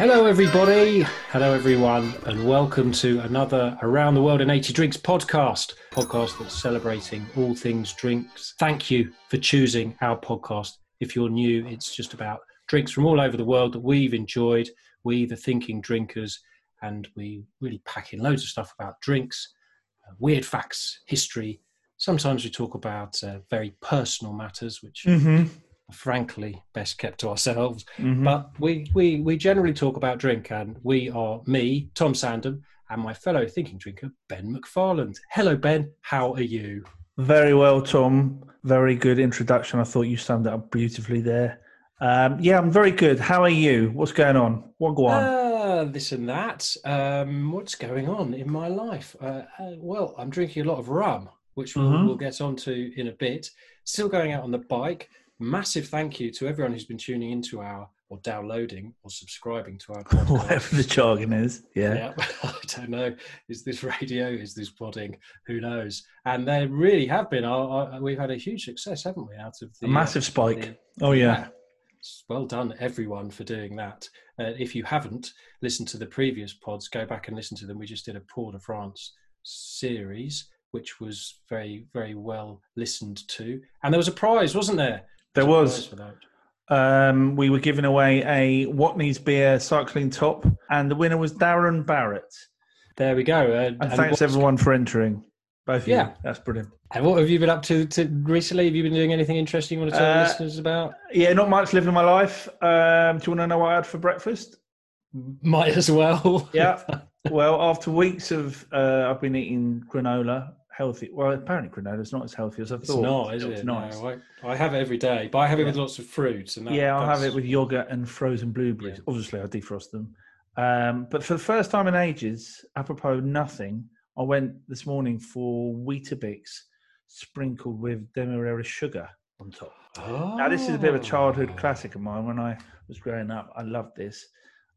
Hello, everybody. Hello, everyone, and welcome to another Around the World in 80 Drinks podcast. Podcast that's celebrating all things drinks. Thank you for choosing our podcast. If you're new, it's just about drinks from all over the world that we've enjoyed. We, the thinking drinkers, and we really pack in loads of stuff about drinks, uh, weird facts, history. Sometimes we talk about uh, very personal matters, which Mm-hmm. Frankly best kept to ourselves. Mhm. But we, we, we generally talk about drink, and we are me, Tom Sandham, and my fellow thinking drinker, Ben McFarland. Hello, Ben. How are you? Very well, Tom. Very good introduction. I thought you summed it up beautifully there. Um, yeah, I'm very good. How are you? What's going on? What go on? Uh, this and that. Um, what's going on in my life? Uh, uh, well, I'm drinking a lot of rum, which we'll, Mhm. we'll get onto in a bit. Still going out on the bike. Massive thank you to everyone who's been tuning into our, or downloading, or subscribing to our podcast. Whatever the jargon is. Yeah. Yeah, I don't know. Is this radio? Is this podding? Who knows? And they really have been. I, I, we've had a huge success, haven't we? Out of the A massive uh, spike. the- Oh, yeah. Well done, everyone, for doing that. Uh, if you haven't listened to the previous pods, go back and listen to them. We just did a Tour de France series, which was very, very well listened to, and there was a prize, wasn't there? There was. Um, we were giving away a Watney's beer cycling top, and the winner was Darren Barrett. There we go. Uh, And, and thanks everyone for entering. Both of Yeah. you. That's brilliant. And what have you been up to, to recently? Have you been doing anything interesting you want to tell Uh, the listeners about? Yeah, not much living my life. Um, do you want to know what I had for breakfast? Might as well. Yeah. well, after weeks of uh, I've been eating granola, healthy. Well, apparently granola is not as healthy as I It's thought. not, is It's it? nice. No, I, I have it every day, but I have it with lots of fruits. And that, yeah, I'll have it with yogurt and frozen blueberries. Yeah. Obviously, I defrost them. Um, but for the first time in ages, apropos nothing, I went this morning for Weetabix sprinkled with demerara sugar on top. Now, this is a bit of a childhood Oh. classic of mine. When I was growing up, I loved this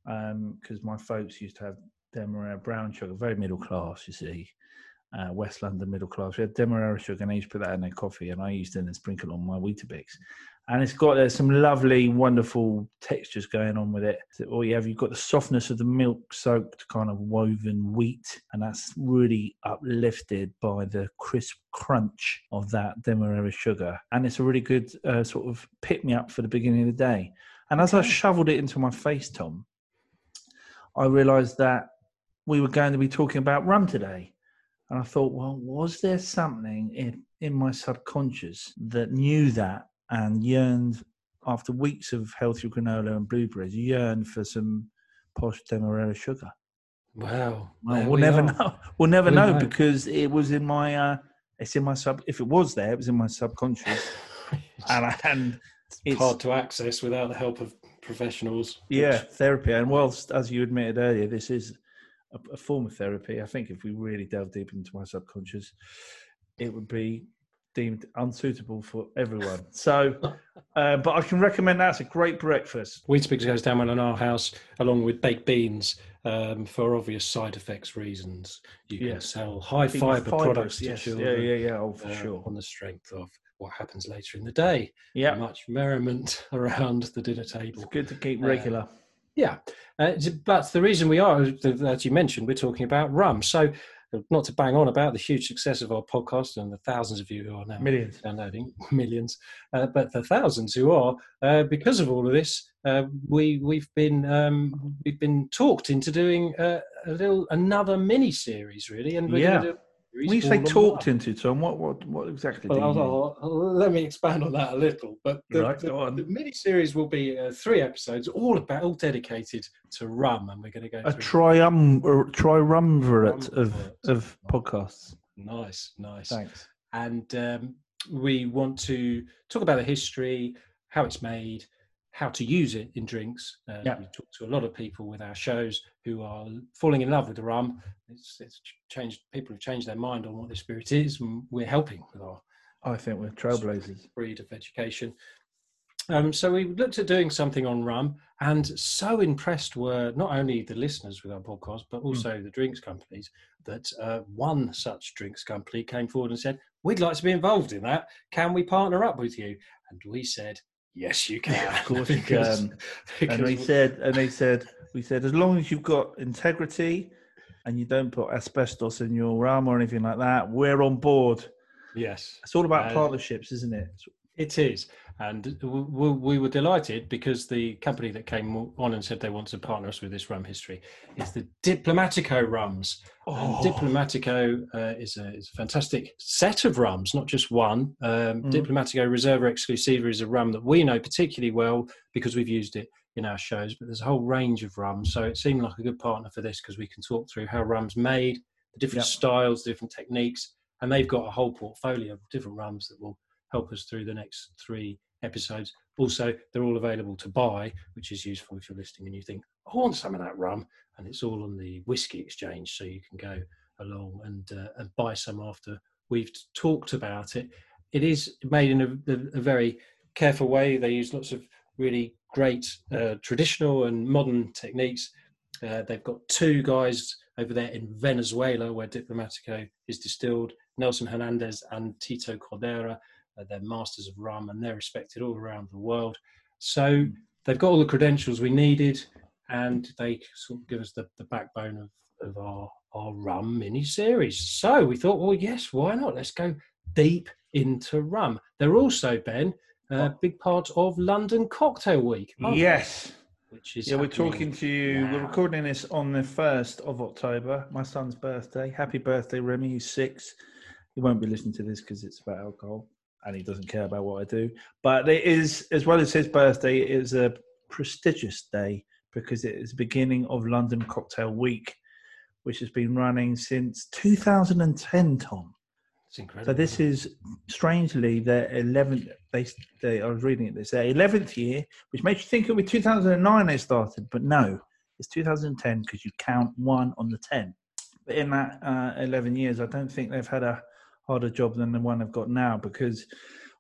because my folks used to have Demerara brown sugar, very middle class, you see. Uh, West London middle class. We had Demerara sugar, and I used to put that in their coffee, and I used to then sprinkle on my Weetabix. And it's got uh, some lovely, wonderful textures going on with it. Or you have you've got the softness of the milk-soaked kind of woven wheat, and that's really uplifted by the crisp crunch of that Demerara sugar. And it's a really good uh, sort of pick me up for the beginning of the day. And as I shoveled it into my face, Tom, I realised that we were going to be talking about rum today. And I thought, well, was there something in, in my subconscious that knew that and yearned, after weeks of healthy granola and blueberries, yearned for some posh Demerara sugar? Wow. Well, we'll we never are. know. We'll never We know because it was in my, uh, it's in my sub. If it was there, it was in my subconscious, and it's it's- hard to access without the help of professionals. yeah, therapy. And whilst, as you admitted earlier, this is a, a form of therapy. I think if we really delve deep into my subconscious, it would be deemed unsuitable for everyone. So, uh, but I can recommend that. It's a great breakfast. Weetabix goes down well in our house, along with baked beans, um, for obvious side effects reasons. You can Yes. sell high fiber products to yes. Yeah, children. yeah, yeah. Oh, for uh, sure. On the strength of what happens later in the day. Yeah, Much merriment around the dinner it's table. good to keep Uh, regular. Yeah, uh, but the reason we are, as you mentioned, we're talking about rum. So, uh, not to bang on about the huge success of our podcast and the thousands of you who are now Millions. downloading, millions, uh, but the thousands who are, uh, because of all of this, uh, we we've been um, we've been talked into doing uh, a little another mini series, really. And we're Yeah. gonna do a series When you say talked into, Tom, what what what exactly? Well, I'll? I'll- I'll- let me expand on that a little. But the, Right, the, the mini series will be uh, three episodes, all about, all dedicated to rum, and we're going to go a trium or triumvirate of of podcasts. nice, nice. Thanks. and um, we want to talk about the history, how it's made, how to use it in drinks. Uh, Yeah. We talk to a lot of people with our shows who are falling in love with the rum. It's, it's changed. People have changed their mind on what the spirit is, and we're helping with our I think we're trailblazers. breed of education. Um, so we looked at doing something on rum, and so impressed were not only the listeners with our podcast, but also the drinks companies. That uh, one such drinks company came forward and said, "We'd like to be involved in that. Can we partner up with you?" And we said, Yes, you can. Of course you Because- can. because and they said, and they said, we said, as long as you've got integrity and you don't put asbestos in your rum or anything like that, we're on board. yes, It's all about Uh, partnerships, isn't it? It is. And we were delighted because the company that came on and said they want to partner us with this rum history is the Diplomatico rums. And Oh. Diplomatico uh, is, a, is a fantastic set of rums, not just one. Um, Mm. Diplomatico Reserva Exclusiva is a rum that we know particularly well because we've used it in our shows, but there's a whole range of rums. So it seemed like a good partner for this because we can talk through how rum's made, the different Yep. styles, the different techniques, and they've got a whole portfolio of different rums that will help us through the next three episodes. Also, they're all available to buy, which is useful if you're listening and you think, I want some of that rum. And it's all on the Whisky Exchange, so you can go along and, uh, and buy some after we've talked about it. It is made in a, a, very careful way. They use lots of really great uh, traditional and modern techniques. Uh, they've got two guys over there in Venezuela where Diplomatico is distilled Nelson Hernandez and Tito Cordero. Uh, they're masters of rum and they're respected all around the world. So they've got all the credentials we needed and they sort of give us the, the backbone of, of our, our rum mini series. So we thought, well, yes, why not? Let's go deep into rum. They're also, Ben, a big part of London Cocktail Week. aren't they? Yes. Which is Yeah, we're talking to you. We're recording this on the 1st of October, my son's birthday. Happy birthday, Remy. He's six. He won't be listening to this because it's about alcohol and he doesn't care about what I do. But it is, as well as his birthday, it is a prestigious day because it is the beginning of London Cocktail Week, which has been running since 2010, Tom. It's incredible. So this is strangely their eleventh. They, they I was reading it. This their eleventh year, which makes you think it'll be 2009 they started, but no, it's 2010 because you count one on the ten. But in that uh, 11 years, I don't think they've had a harder job than the one I've got now because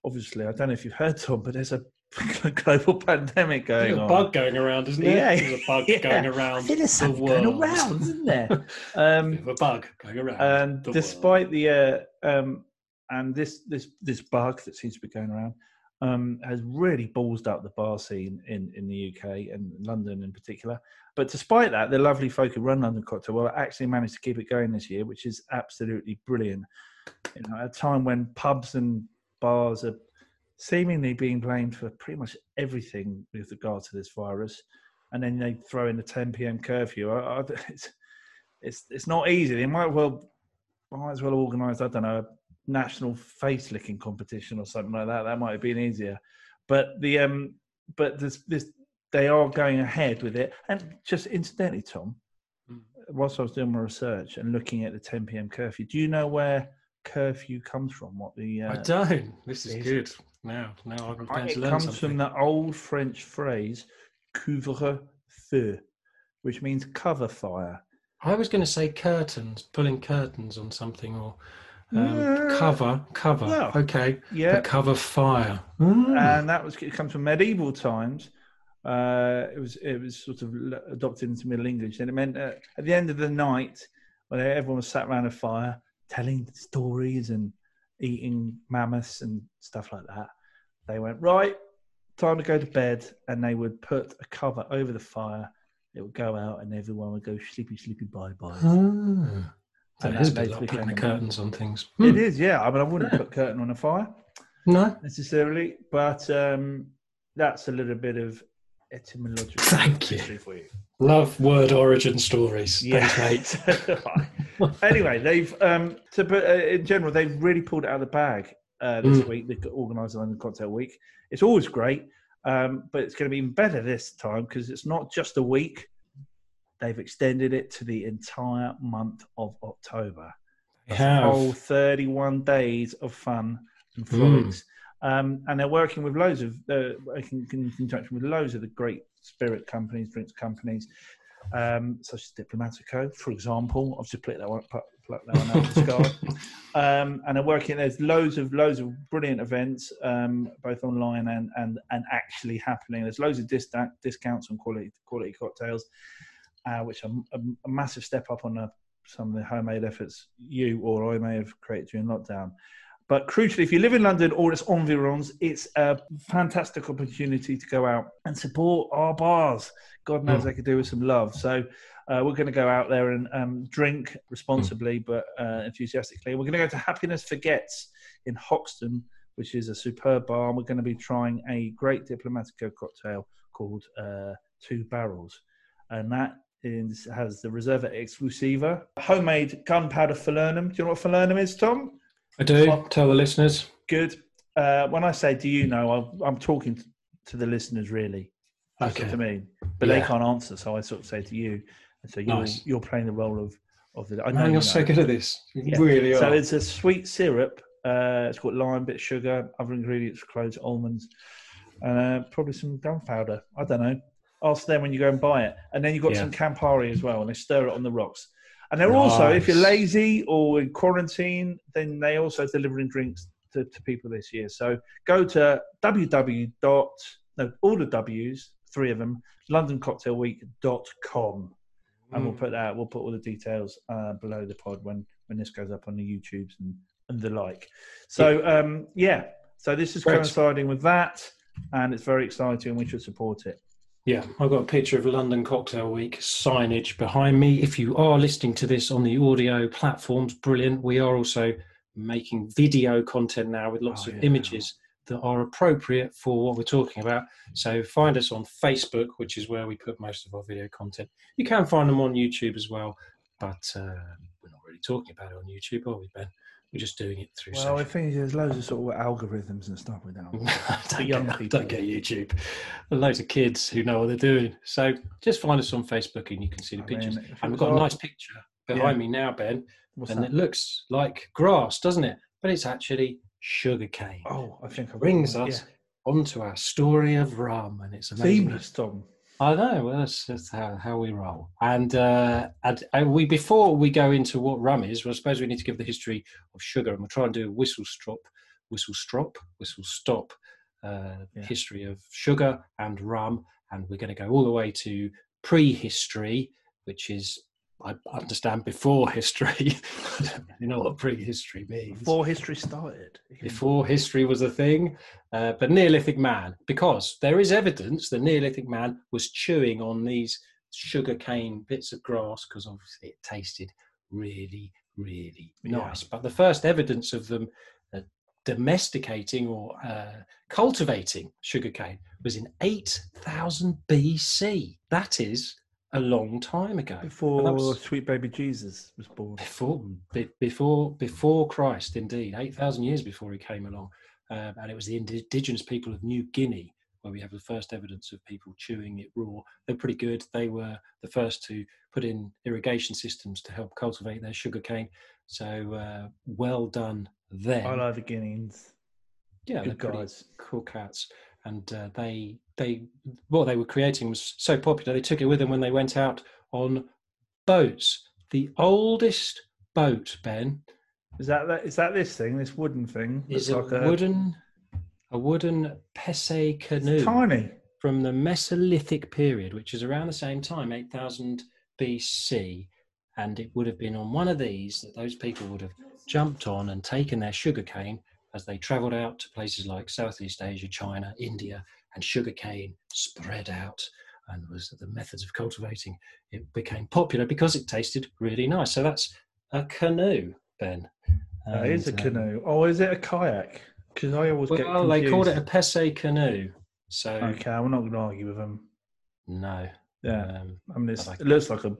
obviously I don't know if you've heard Tom, but there's a global pandemic There's going a on. bug going around, isn't there? Yeah, There's a bug yeah. going around there's the world. going around, isn't there? Um, There's a bug going around. and the despite the uh, um, and this this this bug that seems to be going around um, has really ballsed up the bar scene in in the UK and London in particular. But despite that, the lovely folk who run London Cocktail World actually managed to keep it going this year, which is absolutely brilliant. You know, at a time when pubs and bars are seemingly being blamed for pretty much everything with regard to this virus, and then they throw in the 10 p.m. curfew. I, I, it's, it's it's not easy. They might well might as well organise I don't know a national face licking competition or something like that. That might have been easier. But the um but this this they are going ahead with it. And just incidentally, Tom, Mm. whilst I was doing my research and looking at the 10 p.m. curfew, do you know where curfew comes from? What the I uh, don't. This is is- good. Now, now I'm going to learn It comes something. from the old French phrase couvre-feu, which means cover fire. I was going to say curtains, pulling curtains on something, or um, Yeah. cover, cover. Well, okay, Yeah, cover fire. Mm. and that was it comes from medieval times. Uh, it was it was sort of adopted into Middle English, and it meant uh, at the end of the night when everyone was sat around a fire telling stories and eating mammoths and stuff like that, they went right time to go to bed, and they would put a cover over the fire. It would go out, and everyone would go sleepy, sleepy, bye bye. Ah. That is a bit like basically putting the curtains on things. It Hmm. is, yeah. I mean, I wouldn't put curtain on a fire. No, necessarily, but um, that's a little bit of etymological Thank you. history for you. love word origin stories. Thanks, mate. Anyway, they've um, to put, uh, in general they've really pulled it out of the bag uh, this Mm. week. They've organised the London Cocktail Week. It's always great, um, but it's going to be even better this time because it's not just a week. They've extended it to the entire month of October. That's have. whole 31 days of fun and frolics. Um, and they're working with loads of, uh, working in conjunction with loads of the great spirit companies, drinks companies, um, such as Diplomatico, for example. I've just plucked that one, plucked plucked that one out of the sky. Um, and they're working, there's loads of, loads of brilliant events, um, both online and, and, and actually happening. There's loads of dis- discounts on quality, quality cocktails, uh, which are a, a massive step up on the some of the homemade efforts you or I may have created during lockdown. But crucially, if you live in London or its environs, it's a fantastic opportunity to go out and support our bars. God knows Mm. they could do with some love. So uh, we're going to go out there and um, drink responsibly but uh, enthusiastically. We're going to go to Happiness Forgets in Hoxton, which is a superb bar. And we're going to be trying a great Diplomatico cocktail called uh, Two Barrels. And that is, has the Reserva Exclusiva, homemade gunpowder falernum. Do you know what falernum is, Tom? I do. Tell the listeners. Good. Uh, when I say, do you know, I'm, I'm talking to, the listeners really. That's Okay. what I mean. But they can't answer, so I sort of say to you. And so you're, Nice. you're playing the role of, of the. I know Man, you you're so know. good at this. You Yeah. really are. So it's a sweet syrup. Uh, it's got lime, bit of sugar, other ingredients, cloves, almonds, uh, probably some gunpowder. I don't know. Ask them when you go and buy it. And then you've got Yeah. some Campari as well, and they stir it on the rocks. And they're also, if you're lazy or in quarantine, then they also delivering drinks to, to people this year. So go to www. no all the W's, three of them, londoncocktailweek.com and we'll Mm. put that we'll put all the details uh, below the pod when when this goes up on the YouTubes and and the like. So um, yeah, so this is Great. coinciding with that, and it's very exciting, and we should support it. Yeah, I've got a picture of London Cocktail Week signage behind me. If you are listening to this on the audio platforms, brilliant. We are also making video content now with lots Oh, of yeah. images that are appropriate for what we're talking about. So find us on Facebook, which is where we put most of our video content. You can find them on YouTube as well, but uh, we're not really talking about it on YouTube, are we, Ben? We're just doing it through Well, I think there's loads of sort of algorithms and stuff with that. don't, young get, people. don't get YouTube. Loads of kids who know what they're doing. So just find us on Facebook and you can see the I pictures. mean, and we've got a nice picture behind me now, Ben, What's and that? it looks like grass, doesn't it? But it's actually sugar cane. Oh, I think I've brings us onto our story of rum, and it's yeah. amazing. seamless, Tom. I know. Well, that's, that's how, how we roll. And, uh, and and we before we go into what rum is, well, I suppose we need to give the history of sugar, and we'll try and do a whistle stop, whistle strop, whistle stop uh, Yeah. history of sugar and rum, and we're going to go all the way to prehistory, which is I understand before history. you know what prehistory means? Before history started. before history was a thing, uh, but Neolithic man, because there is evidence that Neolithic man was chewing on these sugar cane bits of grass because obviously it tasted really, really Yeah. nice. But the first evidence of them uh, domesticating or uh, cultivating sugarcane was in 8000 BC. That is a long time ago. Before was- sweet baby Jesus was born. before be- before before Christ, indeed, eight thousand years before he came along, um, and it was the indigenous people of New Guinea where we have the first evidence of people chewing it raw. They're pretty good. They were the first to put in irrigation systems to help cultivate their sugarcane. So uh, well done them. I like the Guineans. yeah, Good guys. cool cats and uh, they they what they were creating was so popular they took it with them when they went out on boats the oldest boat ben Is that, that is that this thing? This wooden thing? is Looks a like wooden a wooden pesse canoe tiny. from the mesolithic period which is around the same time 8000 bc and it would have been on one of these that those people would have jumped on and taken their sugarcane as they traveled out to places like Southeast Asia, China, India, and sugarcane spread out and was the methods of cultivating it became popular because it tasted really nice. So that's a canoe, Ben. That is a And, um, canoe. Oh, is it a kayak? Because I always get Well, confused. they called it a pesse canoe. So Okay, I'm not going to argue with them. no. Yeah, Um, I mean, it's, I like it looks like a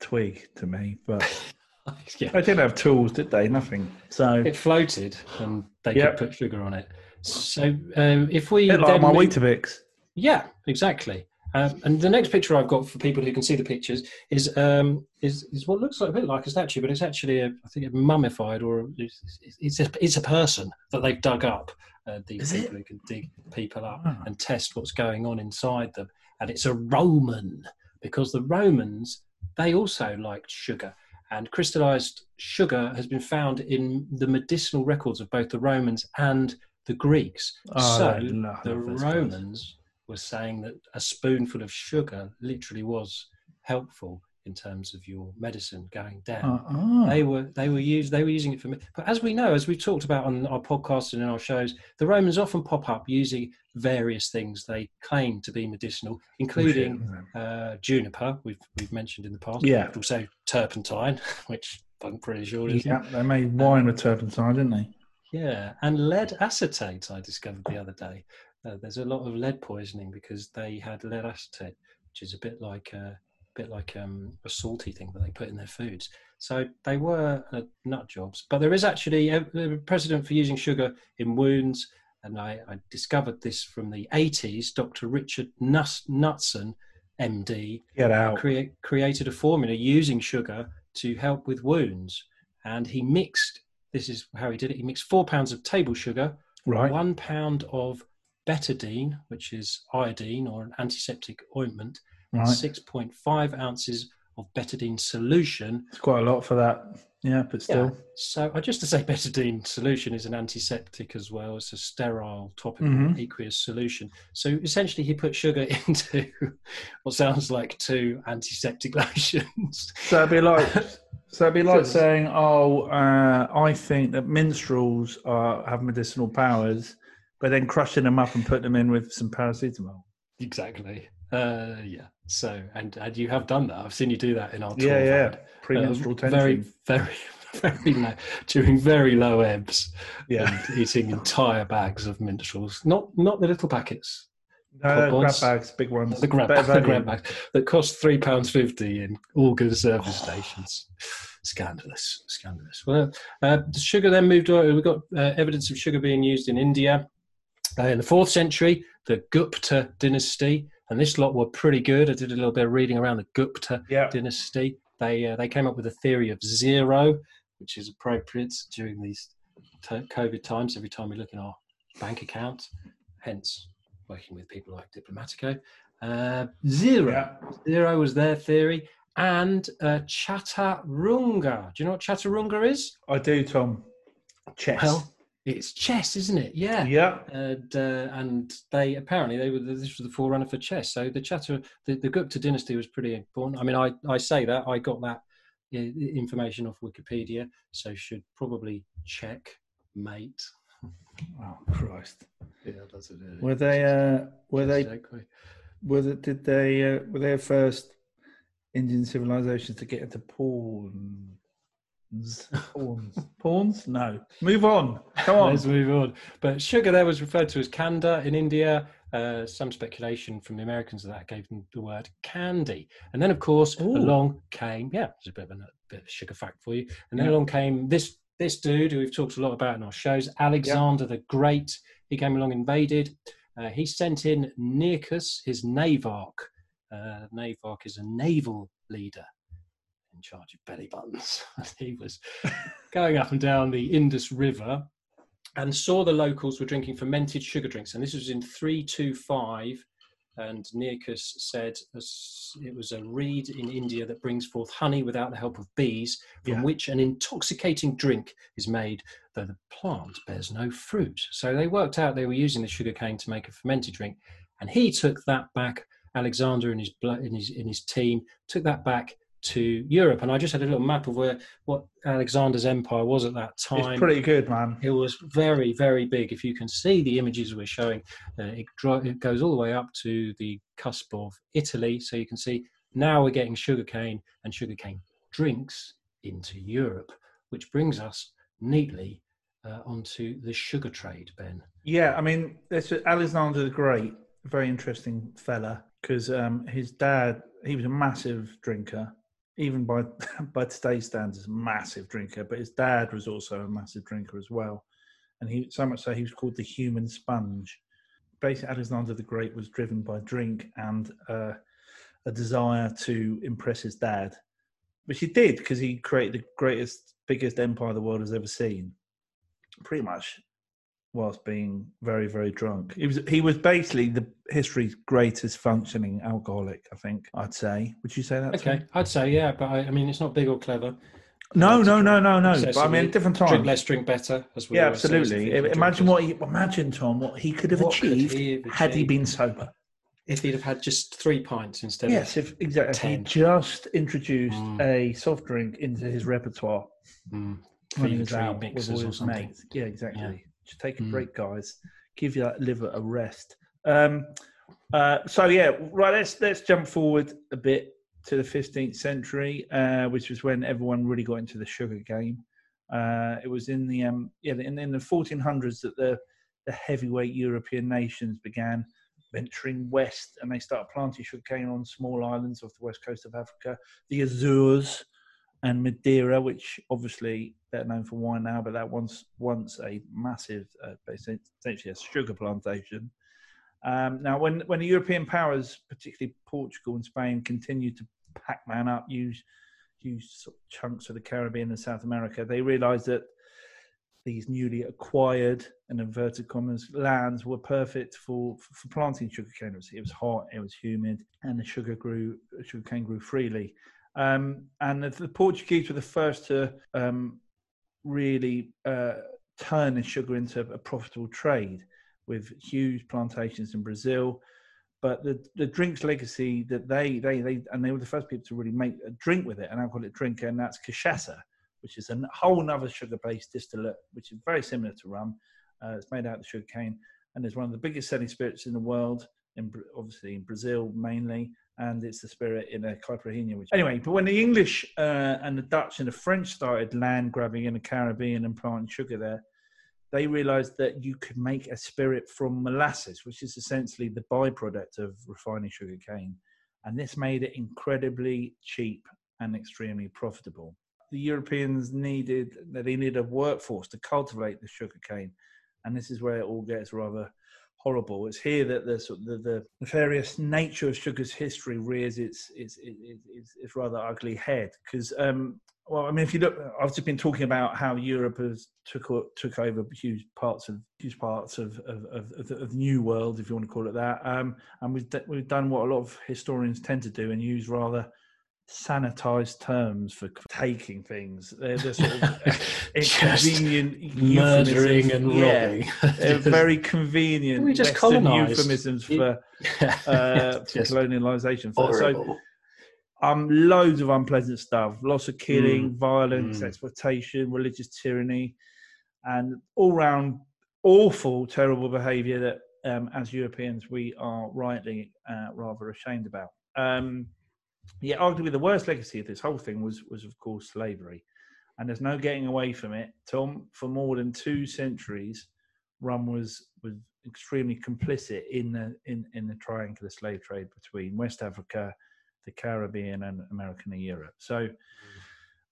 twig to me, but yeah. they didn't have tools, did they? Nothing. So It floated and they Yep. could put sugar on it. So um, if we like then my Weetabix. Yeah, exactly. Um, and the next picture I've got for people who can see the pictures is um, is is what looks like a bit like a statue, but it's actually a, I think a mummified or it's, it's a it's a person that they've dug up. Uh, these Is it? people who can dig people up Ah. and test what's going on inside them, and it's a Roman because the Romans they also liked sugar, and crystallized sugar has been found in the medicinal records of both the Romans and the Greeks. Oh, so the. Romans were saying that a spoonful of sugar literally was helpful in terms of your medicine going down. Uh-uh. They were they were used they were using it for me. But as we know, as we've talked about on our podcast and in our shows, the Romans often pop up using various things they claim to be medicinal, including uh, juniper, we've we've mentioned in the past. Yeah. Also turpentine, which I'm pretty sure is Yeah, they made wine with turpentine, didn't they? yeah, and lead acetate. I discovered the other day. Uh, there's a lot of lead poisoning because they had lead acetate, which is a bit like a bit like um, a salty thing that they put in their foods. So they were uh, nut jobs. But there is actually a, a precedent for using sugar in wounds, and I, I discovered this from the 80s. Dr. Richard Nuss, Knutson, MD, Get out. crea- created a formula using sugar to help with wounds. And he mixed, this is how he did it, he mixed four pounds of table sugar, Right. one pound of betadine, which is iodine or an antiseptic ointment, and Right. 6.5 ounces of betadine solution. It's quite a lot for that. Yeah, but still. Yeah. So, uh, just to say, betadine solution is an antiseptic as well. It's a sterile topical Mhm. aqueous solution. So, essentially, he put sugar into what sounds like two antiseptic lotions. So it'd be like so it'd be like saying, "Oh, uh, I think that minstrels are, have medicinal powers," but then crushing them up and putting them in with some paracetamol. Exactly. Uh, yeah. So, and and you have done that. I've seen you do that in our tour. Yeah, yeah. Premenstrual Um, tension. Very, very, very low during very low ebbs. yeah. and eating entire bags of minstrels. Not not the little packets, No, grab bags, big ones. the grab, the grab bags that cost three pounds fifty in all good service stations. Scandalous, scandalous. Well, uh, the sugar then moved on. We've got uh, evidence of sugar being used in India uh, in the fourth century. The Gupta dynasty, and this lot were pretty good. I did a little bit of reading around the Gupta Yeah. dynasty. They uh, they came up with a theory of zero, which is appropriate during these t- COVID times. Every time we look in our bank account, hence working with people like Diplomatico. Uh, zero, Yeah. zero was their theory, and uh, chaturanga. Do you know what chaturanga is? I do, Tom. Chess. Well, it's chess, isn't it? Yeah. yeah. And uh, and they apparently they were this was the forerunner for chess. So the Chatur the, the Gupta dynasty was pretty important. I mean, I I say that I got that information off Wikipedia, so should probably check mate. Oh Christ. Yeah, that's it. Were they? Uh, were they? Were they, did they? Uh, were they first Indian civilizations to get into pawns? Pawns? Pawns? No. Move on. Come on. Let's move on. But sugar there was referred to as kanda in India. Uh, some speculation from the Americans that gave them the word candy. And then, of course, Ooh. along came, yeah, it's a bit of a, bit of a sugar fact for you. And then Yeah. along came this this dude who we've talked a lot about in our shows, Alexander the Great. He came along, invaded. Uh, he sent in Nearchus, his navarch. Uh, navarch is a naval leader in charge of belly buttons. he was going up and down the Indus River and saw the locals were drinking fermented sugar drinks. And this was in 325. And Nearchus said it was a reed in India that brings forth honey without the help of bees, from Yeah. which an intoxicating drink is made, though the plant bears no fruit. So they worked out they were using the sugar cane to make a fermented drink. And he took that back, Alexander and his, in his, in his team took that back to Europe. And I just had a little map of where what Alexander's empire was at that time. It's pretty good, man. It was very, very big. If you can see the images we're showing, uh, it, dro- it goes all the way up to the cusp of Italy. So you can see now we're getting sugarcane and sugarcane drinks into Europe, which brings us neatly uh, onto the sugar trade, Ben. Yeah, I mean, this Alexander the Great, very interesting fella, because um, his dad, he was a massive drinker, even by by today's standards, massive drinker. But his dad was also a massive drinker as well, and he so much so he was called the human sponge. Basically, Alexander the Great was driven by drink and uh, a desire to impress his dad, which he did because he created the greatest, biggest empire the world has ever seen. Pretty much whilst being very, very drunk. He was he was basically the history's greatest functioning alcoholic. I think I'd say. Would you say that? Okay, I'd say yeah, but I, I mean it's not big or clever. No, no, no, no, no. But I mean, different Drink times. less, drink better. As we Yeah, always say as absolutely. the thing for Imagine what he imagine Tom what he could have What could achieved he have had he been sober. if he'd have had just three pints instead yes, of if exactly. He just introduced Mm. a soft drink into his repertoire mm, when he three, was three out with mixers all or his something. mates. Yeah, exactly. Just take a Mm. break, guys. Give your liver a rest. Um, uh, so yeah, right. Let's let's jump forward a bit to the 15th century, uh, which was when everyone really got into the sugar game. Uh, it was in the um, yeah in, in the 1400s that the the heavyweight European nations began venturing west, and they started planting sugarcane on small islands off the west coast of Africa, the Azores and Madeira, which obviously known for wine now, but that once once a massive, uh, essentially a sugar plantation. Um, now, when when the European powers, particularly Portugal and Spain, continued to pack man up, use huge sort of chunks of the Caribbean and South America, they realised that these newly acquired and inverted commas lands were perfect for for, for planting sugarcane. It was, it was hot, it was humid, and the sugar grew sugarcane grew freely. Um, and the, the Portuguese were the first to um, really uh, turn the sugar into a profitable trade with huge plantations in Brazil. But the, the drink's legacy that they, they, they, and they were the first people to really make a drink with it, an alcoholic drink, and that's cachaça, which is a whole other sugar based distillate, which is very similar to rum. Uh, it's made out of sugar cane and is one of the biggest selling spirits in the world, in, obviously in Brazil mainly, and it's the spirit in a caipirinha. Which anyway, but when the English uh, and the Dutch and the French started land grabbing in the Caribbean and planting sugar there, they realised that you could make a spirit from molasses, which is essentially the byproduct of refining sugar cane, and this made it incredibly cheap and extremely profitable. The Europeans needed they needed a workforce to cultivate the sugar cane, and this is where it all gets rather horrible. It's here that the sort of the, the nefarious nature of sugar's history rears its its its, its, its rather ugly head. Because, um, well, I mean, if you look, I've just been talking about how Europe has took took over huge parts of huge parts of of, of, of, the, of the new world, if you want to call it that. Um, and we've d- we've done what a lot of historians tend to do and use rather sanitized terms for taking things. They're, they're sort of Just inconvenient murdering and Yeah, robbing. they're very convenient We just Western colonised. euphemisms for, uh, for colonialization. So, so um, loads of unpleasant stuff: lots of killing, violence, Mm. exploitation, religious tyranny, and all-round awful, terrible behaviour that, um, as Europeans, we are rightly uh, rather ashamed about. Um, yeah, arguably the worst legacy of this whole thing was, was of course, slavery, and there's no getting away from it. Tom, for more than two centuries, rum was was extremely complicit in the in, in the triangular slave trade between West Africa, the Caribbean, and American and Europe. So,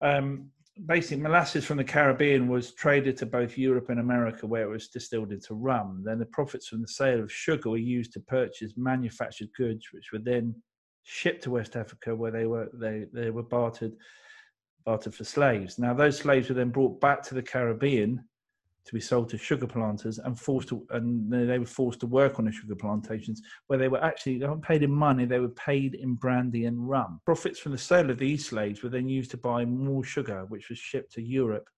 um, basically, molasses from the Caribbean was traded to both Europe and America, where it was distilled into rum. Then the profits from the sale of sugar were used to purchase manufactured goods, which were then shipped to West Africa, where they were they they were bartered bartered for slaves. Now, those slaves were then brought back to the Caribbean to be sold to sugar planters and forced to, and they were forced to work on the sugar plantations where they were actually they weren't paid in money, they were paid in brandy and rum. Profits from the sale of these slaves were then used to buy more sugar, which was shipped to Europe.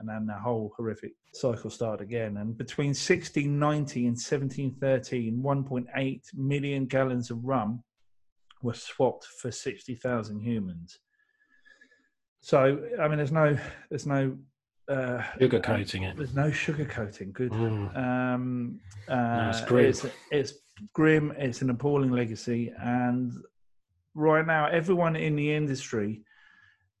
And then the whole horrific cycle started again. And between 1690 and 1713, 1.8 million gallons of rum were swapped for 60,000 humans. So, I mean, there's no, there's no, uh, Sugarcoating it. there's no sugarcoating. Good. Mm. Um, uh, it's grim. It's, it's grim. It's an appalling legacy, and right now, everyone in the industry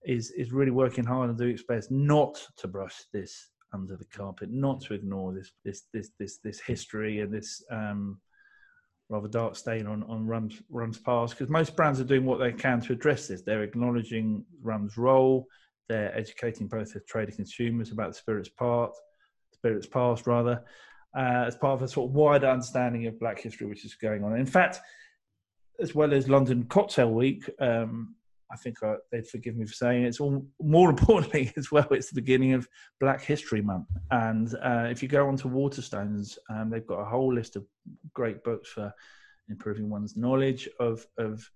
is is really working hard and doing its best not to brush this under the carpet, not to ignore this this this this this history and this um, rather dark stain on on rum's rum's past. Because most brands are doing what they can to address this. They're acknowledging rum's role. They're educating both the trade and consumers about the spirit's part, spirit's past rather, uh, as part of a sort of wider understanding of Black history which is going on. In fact, as well as London Cocktail Week, um, I think they'd forgive me for saying it, it's all more importantly as well. It's the beginning of Black History Month, and uh, if you go onto Waterstones, um, they've got a whole list of great books for improving one's knowledge of of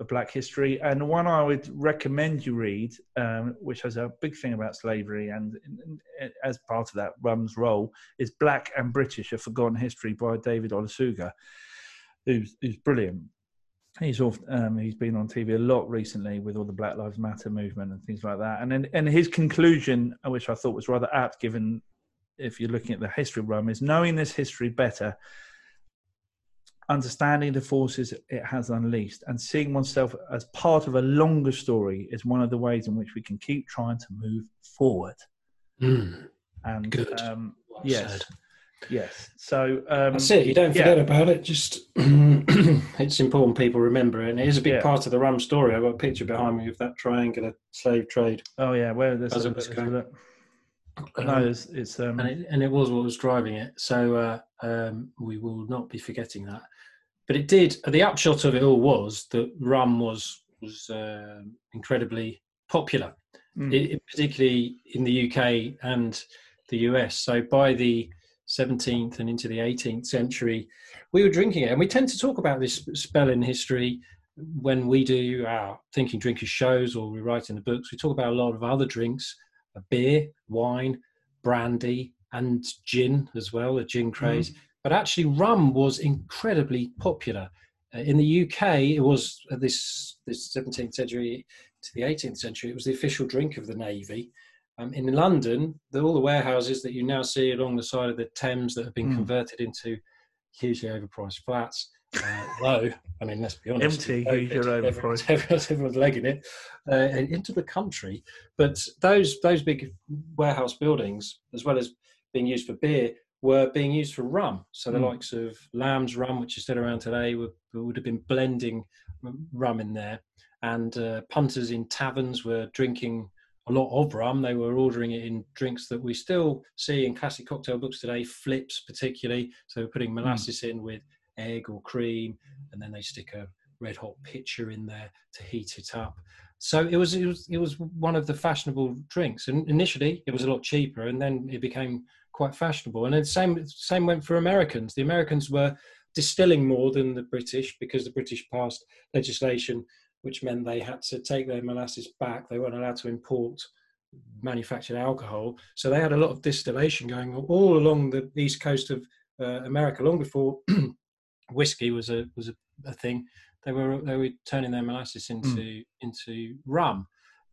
of Black history. And one I would recommend you read, um, which has a big thing about slavery, and, and- and as part of that, Rum's role, is Black and British: A Forgotten History by David Olusoga. who's who's brilliant. He's off, um, he's been on TV a lot recently with all the Black Lives Matter movement and things like that. And then, and his conclusion, which I thought was rather apt, given if you're looking at the history of rum, is knowing this history better, understanding the forces it has unleashed, and seeing oneself as part of a longer story is one of the ways in which we can keep trying to move forward. Mm, And Good. um, well yes, said. Yes. So um, That's it. You don't yeah. forget about it. Just it's important people remember it. And it is a big Yeah. part of the rum story. I've got a picture behind me of that triangular slave trade. Oh yeah, where there's As a, it was there's look. Um, no, it's, it's um, and, it, and it was what was driving it. So uh, um, we will not be forgetting that. But it did. The upshot of it all was that rum was was um incredibly popular, mm, i- i- particularly in the UK and the US. So by the 17th and into the 18th century, we were drinking it, and we tend to talk about this spell in history when we do our thinking drinkers shows or we write in the books. We talk about a lot of other drinks, beer, wine, brandy, and gin as well, a gin craze. But actually, rum was incredibly popular. Uh, in the UK, it was uh, this this 17th century to the 18th century. It was the official drink of the navy. Um, in London, the, all the warehouses that you now see along the side of the Thames that have been Mm. converted into hugely overpriced flats. Uh, low, I mean, let's be honest. Empty, hugely Everyone's, overpriced. everyone's, everyone's legging it uh, into the country. But those those big warehouse buildings, as well as being used for beer, were being used for rum. So the Mm. likes of Lamb's rum, which is still around today, would, would have been blending rum in there. And uh, punters in taverns were drinking a lot of rum. They were ordering it in drinks that we still see in classic cocktail books today, flips particularly. So putting hmm. molasses in with egg or cream, and then they stick a red hot pitcher in there to heat it up. So it was it was it was one of the fashionable drinks. And initially it was a lot cheaper, and then it became quite fashionable. And then same same went for Americans. The Americans were distilling more than the British because the British passed legislation which meant they had to take their molasses back. They weren't allowed to import manufactured alcohol. So they had a lot of distillation going on all along the east coast of uh, America, long before whiskey was a was a, a thing. They were they were turning their molasses into into rum,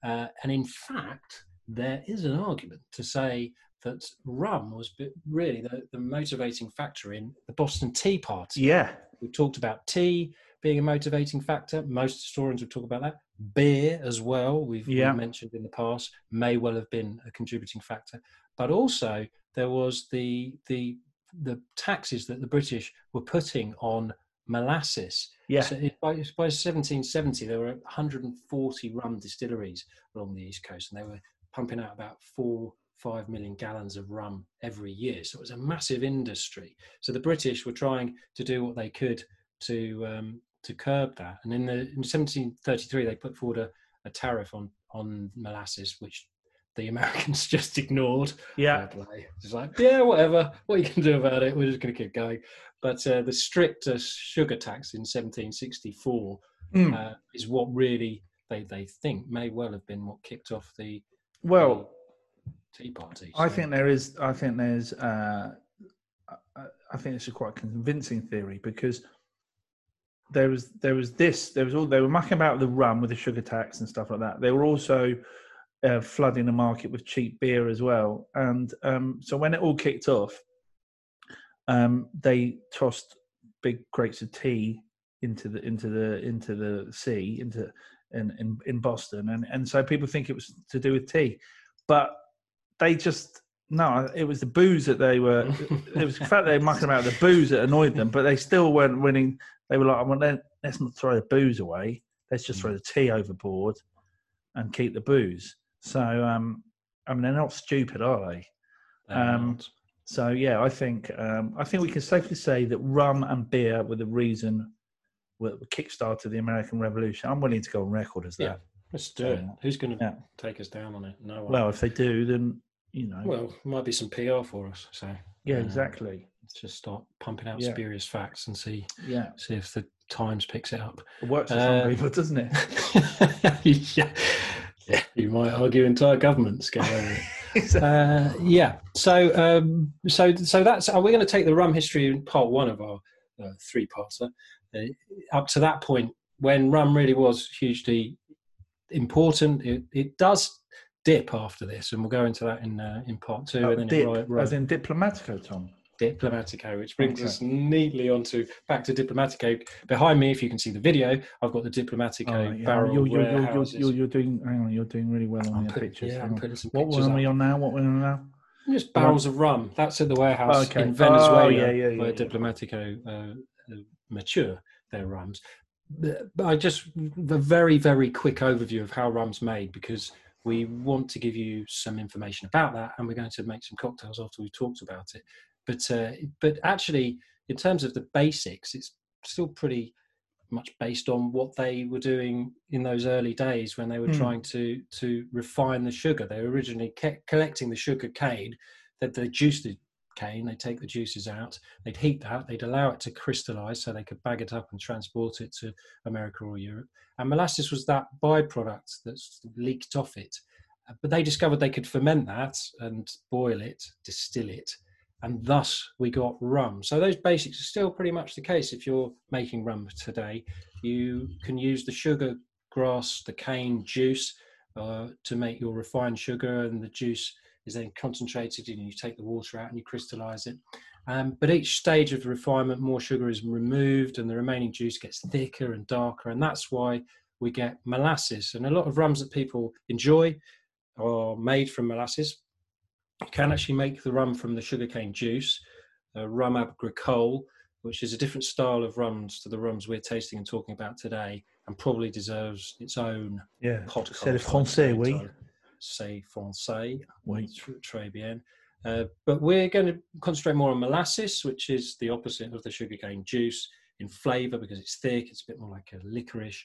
uh, and in fact, there is an argument to say that rum was really the, the motivating factor in the Boston Tea Party. yeah, We've talked about tea being a motivating factor. Most historians would talk about that. Beer as well, we've, we've Yeah. mentioned in the past, may well have been a contributing factor. But also there was the the the taxes that the British were putting on molasses. yeah, So by, by 1770, there were 140 rum distilleries along the east coast, and they were pumping out about four, five million gallons of rum every year. So it was a massive industry. So the British were trying to do what they could to um, to curb that. And in the in 1733, they put forward a, a tariff on on molasses, which the Americans just ignored. yeah. It's like, yeah, whatever. What you can do about it? We're just going to keep going. But uh, the stricter sugar tax in 1764 Mm. uh, is what really they, they think may well have been what kicked off the well, Tea Party. I think there is. I think there's. Uh, I, I think it's a quite convincing theory because there was there was this there was all they were mucking about the rum with the sugar tax and stuff like that. They were also uh, flooding the market with cheap beer as well, and um, so when it all kicked off, um, they tossed big crates of tea into the into the into the sea into in in, in Boston, and and so people think it was to do with tea, but they just no, it was the booze that they were. it was the fact they were mucking about the booze that annoyed them, but they still weren't winning. They were like, well, let, let's not throw the booze away. Let's just throw the tea overboard and keep the booze. So, um, I mean, they're not stupid, are they? Um. So, yeah, I think um, I think we can safely say that rum and beer were the reason that kickstarted the American Revolution. I'm willing to go on record as that. Yeah. let's do it. Who's going to yeah. take us down on it? No one. Well, if they do, then you know. well, might be some PR for us. So yeah, uh, exactly. Just start pumping out Yeah. spurious facts and see Yeah, see if the Times picks it up. it works for Uh, some people, doesn't it? yeah. yeah, you might argue entire governments go over it. Uh, yeah. So, um, so, so that's. Are we going to take the rum history in part one of our uh, three-parter. Uh, up to that point, when rum really was hugely important, it, it does dip after this, and we'll go into that in uh, in part two. Oh, and then dip, it, right, as in Diplomatico, Tom. Diplomatico, which brings Okay. us neatly onto back to Diplomatico. Behind me, if you can see the video, I've got the Diplomatico Oh, yeah. barrel you're, you're, you're, you're, warehouses. you're, you're doing. Hang on, you're doing really well on put- pictures. yeah, I'm putting some What pictures are we on now? What we're on now? Just barrels of rum. That's at the warehouse Okay. in Venezuela, Oh, yeah, yeah, yeah, where. Diplomatico uh, uh, mature their rums. I just a very very quick overview of how rum's made because we want to give you some information about that, and we're going to make some cocktails after we've talked about it. But uh, but actually, in terms of the basics, it's still pretty much based on what they were doing in those early days when they were Hmm. trying to to refine the sugar. They were originally ke- collecting the sugar cane, that they juice the cane, they take the juices out, they'd heat that, they'd allow it to crystallize so they could bag it up and transport it to America or Europe. And molasses was that byproduct that's leaked off it. But they discovered they could ferment that and boil it, distill it, and thus we got rum. So those basics are still pretty much the case if you're making rum today. You can use the sugar grass, the cane juice uh, to make your refined sugar, and the juice is then concentrated and you take the water out and you crystallize it. Um, but each stage of refinement, more sugar is removed and the remaining juice gets thicker and darker, and that's why we get molasses. And a lot of rums that people enjoy are made from molasses. You can actually make the rum from the sugarcane juice, uh, rum agricole, which is a different style of rums to the rums we're tasting and talking about today, and probably deserves its own Yeah. podcast. C'est le français, oui. C'est français. Oui. Tr- Très bien. Uh, but we're going to concentrate more on molasses, which is the opposite of the sugarcane juice in flavour because it's thick. It's a bit more like a licorice,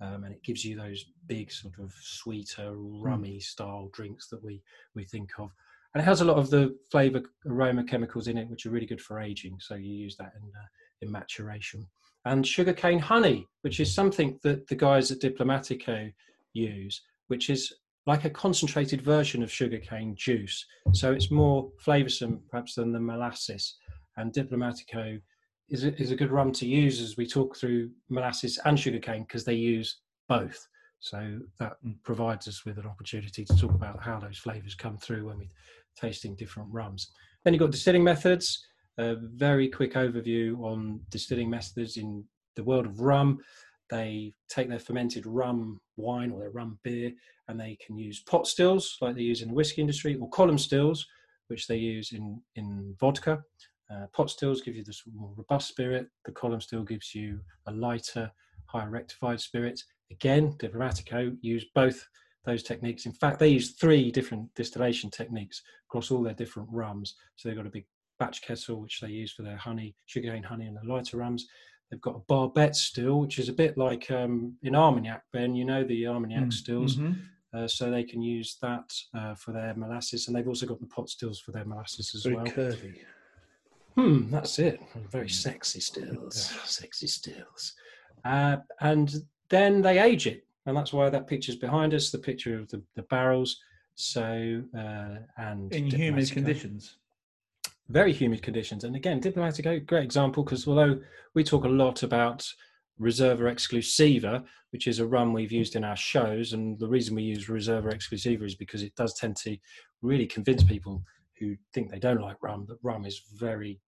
um, and it gives you those big sort of sweeter, rummy style drinks that we we think of. And it has a lot of the flavour aroma chemicals in it, which are really good for aging. So you use that in uh, in maturation. And sugarcane honey, which is something that the guys at Diplomatico use, which is like a concentrated version of sugarcane juice. So it's more flavoursome, perhaps, than the molasses. And Diplomatico is a, is a good rum to use as we talk through molasses and sugarcane because they use both. So that provides us with an opportunity to talk about how those flavours come through when we're tasting different rums. Then you've got distilling methods. A very quick overview on distilling methods in the world of rum. They take their fermented rum wine or their rum beer and they can use pot stills like they use in the whiskey industry or column stills, which they use in, in vodka. Uh, pot stills give you this more robust spirit. The column still gives you a lighter, higher rectified spirit. Again, Diplomatico use both those techniques. In fact, they use three different distillation techniques across all their different rums. So they've got a big batch kettle, which they use for their honey, sugarcane honey, and the lighter rums. They've got a Barbet still, which is a bit like um, in Armagnac, Ben, you know, the Armagnac Mm, stills. mhm. Uh, so they can use that uh, for their molasses. And they've also got the pot stills for their molasses as Very well. curvy. Hmm, that's it. Very sexy stills. Sexy stills. Uh, and then they age it. And that's why that picture's behind us, the picture of the, the barrels. So, uh, and In humid conditions. Very humid conditions. And again, Diplomatico, great example, because although we talk a lot about Reserva Exclusiva, which is a rum we've used in our shows, and the reason we use Reserva Exclusiva is because it does tend to really convince people who think they don't like rum that rum is very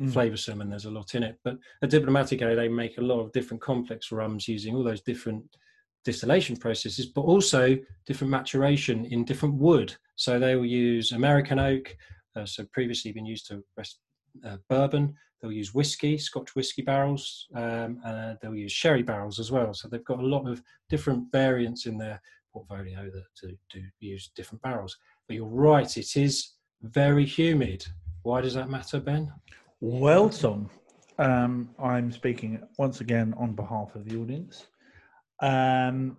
Mm. flavoursome and there's a lot in it. But at Diplomatico, they make a lot of different complex rums using all those different distillation processes, but also different maturation in different wood. So they will use American oak, uh, so previously been used to rest, uh, bourbon. They'll use whiskey, Scotch whiskey barrels. Um, uh, they'll use sherry barrels as well. So they've got a lot of different variants in their portfolio that to, to use different barrels. But you're right, it is very humid. Why does that matter, Ben? Well, Tom, um, I'm speaking once again on behalf of the audience. Um,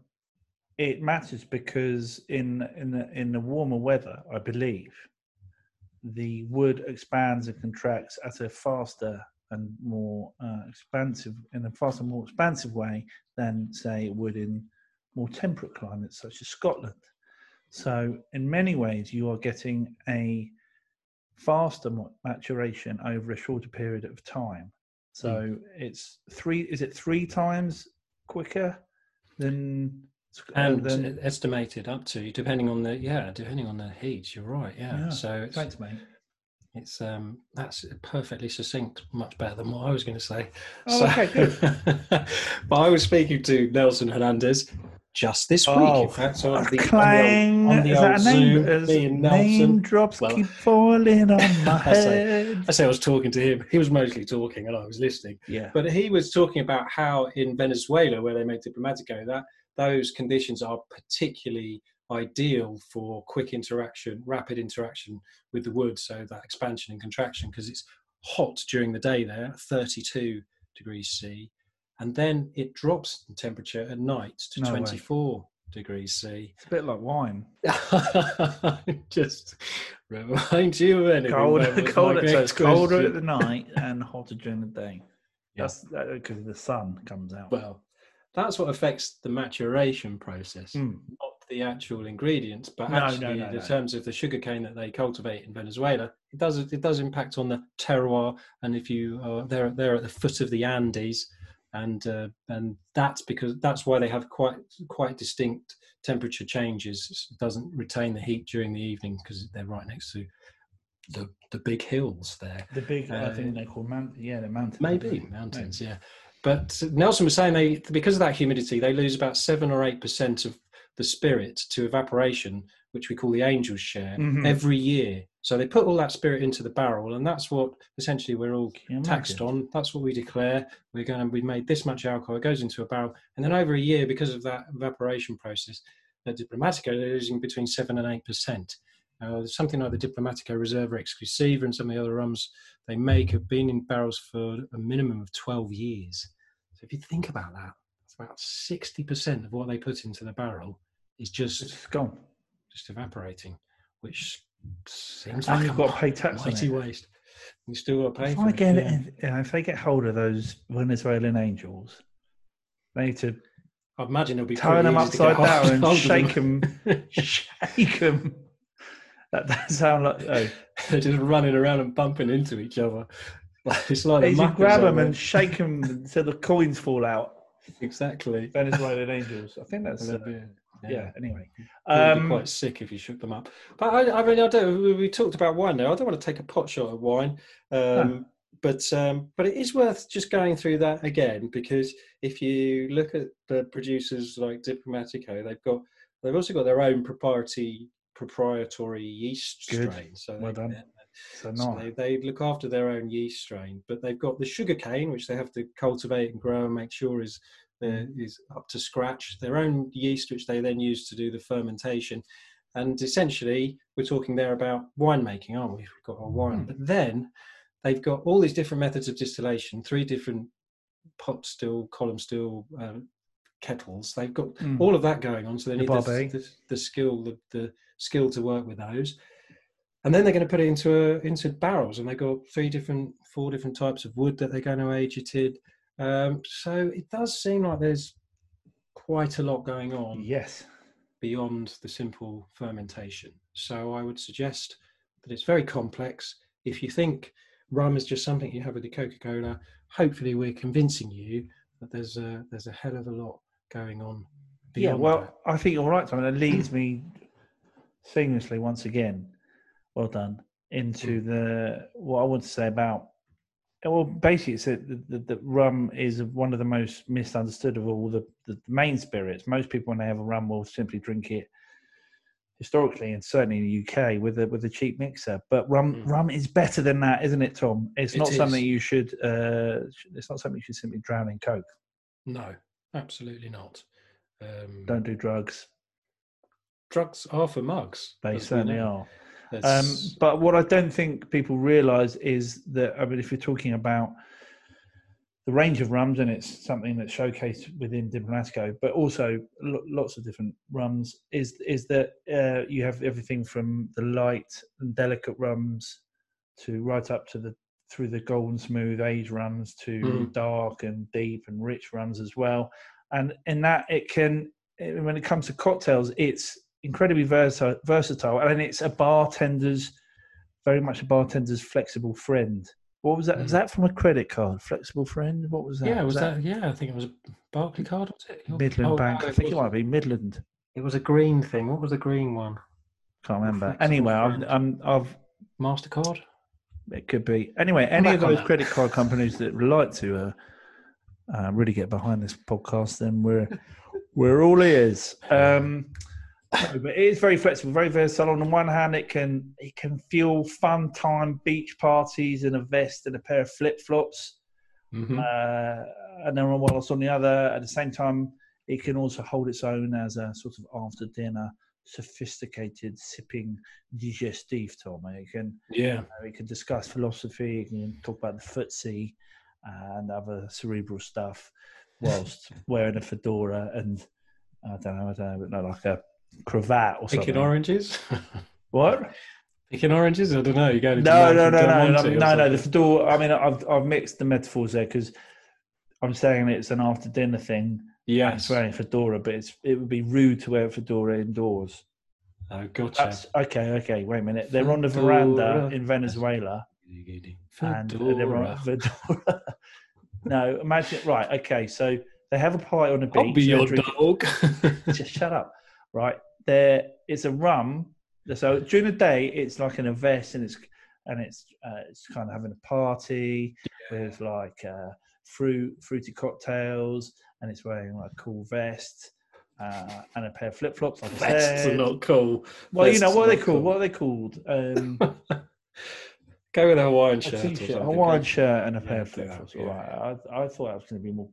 it matters because in in the, in the warmer weather, I believe, the wood expands and contracts at a faster and more uh, expansive in a faster, more expansive way than say it would in more temperate climates such as Scotland. So, in many ways, you are getting a faster maturation over a shorter period of time So it's three. Is it three times quicker than? uh, and than- estimated up to depending on the yeah depending on the heat you're right yeah, Yeah, so it's, thanks, mate. it's um that's perfectly succinct much better than what i was going to say Oh, okay, good. but i was speaking to nelson hernandez just this oh, week Oh, in fact so on the, on the old- on the that old a name? Zoom, me and name drops Well- keep falling on my I say- head. I say I was talking to him. He was mostly talking, and I was listening. Yeah. But he was talking about how in Venezuela, where they make Diplomatico, that those conditions are particularly ideal for quick interaction, rapid interaction with the wood. So that expansion and contraction, because it's hot during the day there, 32 degrees C, and then it drops in temperature at night to No way. 24 degrees C. It's a bit like wine. Just remind you of anything. Colder, that was colder, so it's colder at the night and hotter during the day. Yeah. That's because the sun comes out. Well, that's what affects the maturation process, Mm. not the actual ingredients, but No, actually no, in no. terms of the sugarcane that they cultivate in Venezuela. It does it does impact on the terroir, and if you are they're they're at the foot of the Andes, and uh, and that's because that's why they have quite quite distinct temperature changes. It doesn't retain the heat during the evening because they're right next to the the big hills there. The big, I Uh, think they're called mountain. Yeah, the mountains. Maybe mountains, yeah. But Nelson was saying they, because of that humidity, they lose about seven or eight percent of the spirit to evaporation, which we call the angel's share, Mhm. every year. So they put all that spirit into the barrel, and that's what essentially we're all taxed on. That's what we declare. We're going to, we've made this much alcohol, it goes into a barrel. And then over a year, because of that evaporation process, the Diplomatico, they're losing between 7 and 8%. Uh, something like the Diplomatico Reserva Exclusiva and some of the other rums they make have been in barrels for a minimum of 12 years. So if you think about that, it's about 60% of what they put into the barrel is just, It's gone. just evaporating, which seems like you've got to pay tax mighty waste. You still got to pay If for I it. get yeah. it, you know, if they get hold of those Venezuelan angels, they need to I imagine it'll be turn them upside down and hold shake them, shake them. That does sound like oh, They're just running around and bumping into each other. It's like you grab them and shake them until the coins fall out. exactly. Venezuelan angels. I think that's uh, yeah. Anyway, um, quite sick if you shook them up. But I, I mean, I don't. We, we talked about wine now. I don't want to take a pot shot at wine, um, but um, but it is worth just going through that again because if you look at the producers like Diplomatico, they've got they've also got their own proprietary proprietary yeast Good. strain. So Well they, done. so So they, they look after their own yeast strain, but they've got the sugar cane, which they have to cultivate and grow and make sure is is up to scratch. Their own yeast, which they then use to do the fermentation, and essentially we're talking there about winemaking, aren't we? We've got our wine, Hmm. but then they've got all these different methods of distillation, three different pot still, column still. Um, kettles they've got Mm. all of that going on so they need the, Barbe. the, the skill the, the skill to work with those and then they're going to put it into a, into barrels and they've got three different four different types of wood that they're going to age it in um, so it does seem like there's quite a lot going on Yes. beyond the simple fermentation so i would suggest that it's very complex if you think rum is just something you have with your coca-cola hopefully we're convincing you that there's a there's a hell of a lot going on Yeah, well, that. I think you're right, Tom. That leads me seamlessly once again. Well done into Mm. the what I want to say about. Well, basically, it's that rum is one of the most misunderstood of all the, the main spirits. Most people, when they have a rum, will simply drink it historically, and certainly in the UK with a with a cheap mixer. But rum Mm. rum is better than that, isn't it, Tom? It's It not something you should. Uh, it's not something you should simply drown in coke. no absolutely not um, Don't do drugs. drugs are for mugs They certainly are. Um, but what I don't think people realise is that I mean, if you're talking about the range of rums, and it's something that's showcased within Diplomatico, but also lo- lots of different rums, is is that uh, you have everything from the light and delicate rums to right up to the through the golden smooth age rums to Mm. dark and deep and rich rums as well. And in that, it can when it comes to cocktails, it's incredibly versatile, versatile, and it's a bartender's very much a bartender's flexible friend What was that? Was that from a credit card? Flexible friend? What was that? Yeah, was that, Yeah, I think it was a Barclay card. Was it Midland Oh, Bank? no, I think it was- might be Midland. It was a green thing. What was the green one? Can't remember. Anyway, I've. I'm, I've Mastercard. It could be. Anyway, any of those credit card companies that would like to uh, uh, really get behind this podcast, then we're we're all ears. Um, no, but it is very flexible, very versatile. On the one hand, it can it can fuel fun time beach parties in a vest and a pair of flip flops. Mm-hmm. Uh, and then whilst on the other, at the same time, it can also hold its own as a sort of after dinner sophisticated sipping digestif, Tom. It can yeah. uh, we can discuss philosophy, we can talk about the footsie and other cerebral stuff whilst wearing a fedora and I don't know, I don't know, but not like a cravat or something. Picking oranges. What? Picking oranges. I don't know. You're going No, no, no, no, no, no, no. The fedora. I mean, I've I've mixed the metaphors there because I'm saying it's an after dinner thing. Yes. Wearing fedora, but it's it would be rude to wear a fedora indoors. Oh, gotcha. That's okay. Okay, wait a minute. They're on the veranda in Venezuela. and they're on Fedora. Fedora. no, imagine right. Okay, so they have a party on the beach. I'll be your drinking- dog. Just shut up. Right there, it's a rum. So during the day, it's like in a vest, and it's and it's uh, it's kind of having a party with like uh, fruit fruity cocktails, and it's wearing like a cool vest. Uh, and a pair of flip flops. Like Vests are not cool. well, you know what are they called? cool. What are they called? Um, Go with a Hawaiian shirt. or t-shirt, Hawaiian shirt, and a Yeah, pair of flip flops. yeah, All right. I, I thought I was going to be more.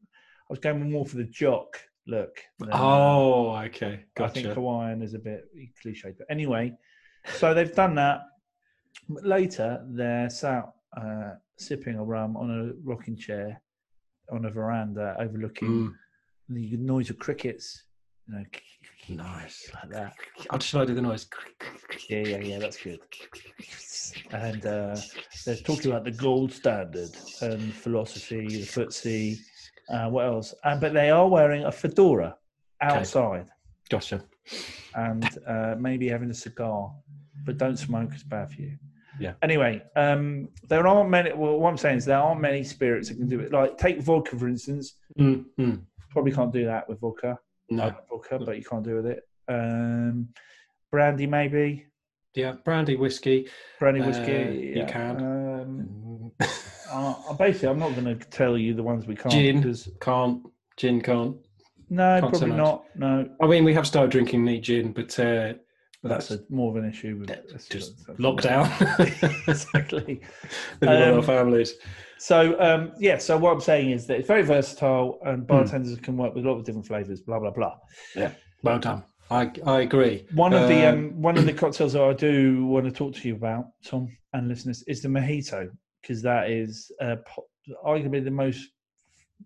I was going more for the jock look. uh, Oh, okay. I think Hawaiian is a bit cliche. But anyway, so they've done that. Later, they're sat uh, sipping a rum on a rocking chair on a veranda overlooking Mm, the noise of crickets. You know, nice. like that. I'll just I do the noise. Yeah, yeah, yeah, that's good. And uh, they're talking about the gold standard and philosophy, the footsie, uh, what else? And but they are wearing a fedora outside Gotcha. and uh, maybe having a cigar, but don't smoke; it's bad for you. Yeah. Anyway, um, there aren't many. Well, what I'm saying is there aren't many spirits that can do it. Like take vodka for instance. Mm, mm. Probably can't do that with vodka. No. like vodka, but you can't do with it. Um, brandy maybe. Yeah, brandy, whiskey. Brandy Uh, whiskey. you can. Um, Mm. Uh, basically, I'm not going to tell you the ones we can't. Gin. Because, can't. Gin can't. no, Can't probably not. No, I mean, we have started drinking neat gin, but uh, that's that's a, more of an issue with that's- just that's- lockdown. exactly. of Um, our families. So um, yeah, so what I'm saying is that it's very versatile, Hmm. and bartenders can work with a lot of different flavors. Blah blah blah. Yeah. Well done. I I agree. One of the Um, um, one of the cocktails that I do want to talk to you about, Tom and listeners, is the mojito because that is uh, po- arguably the most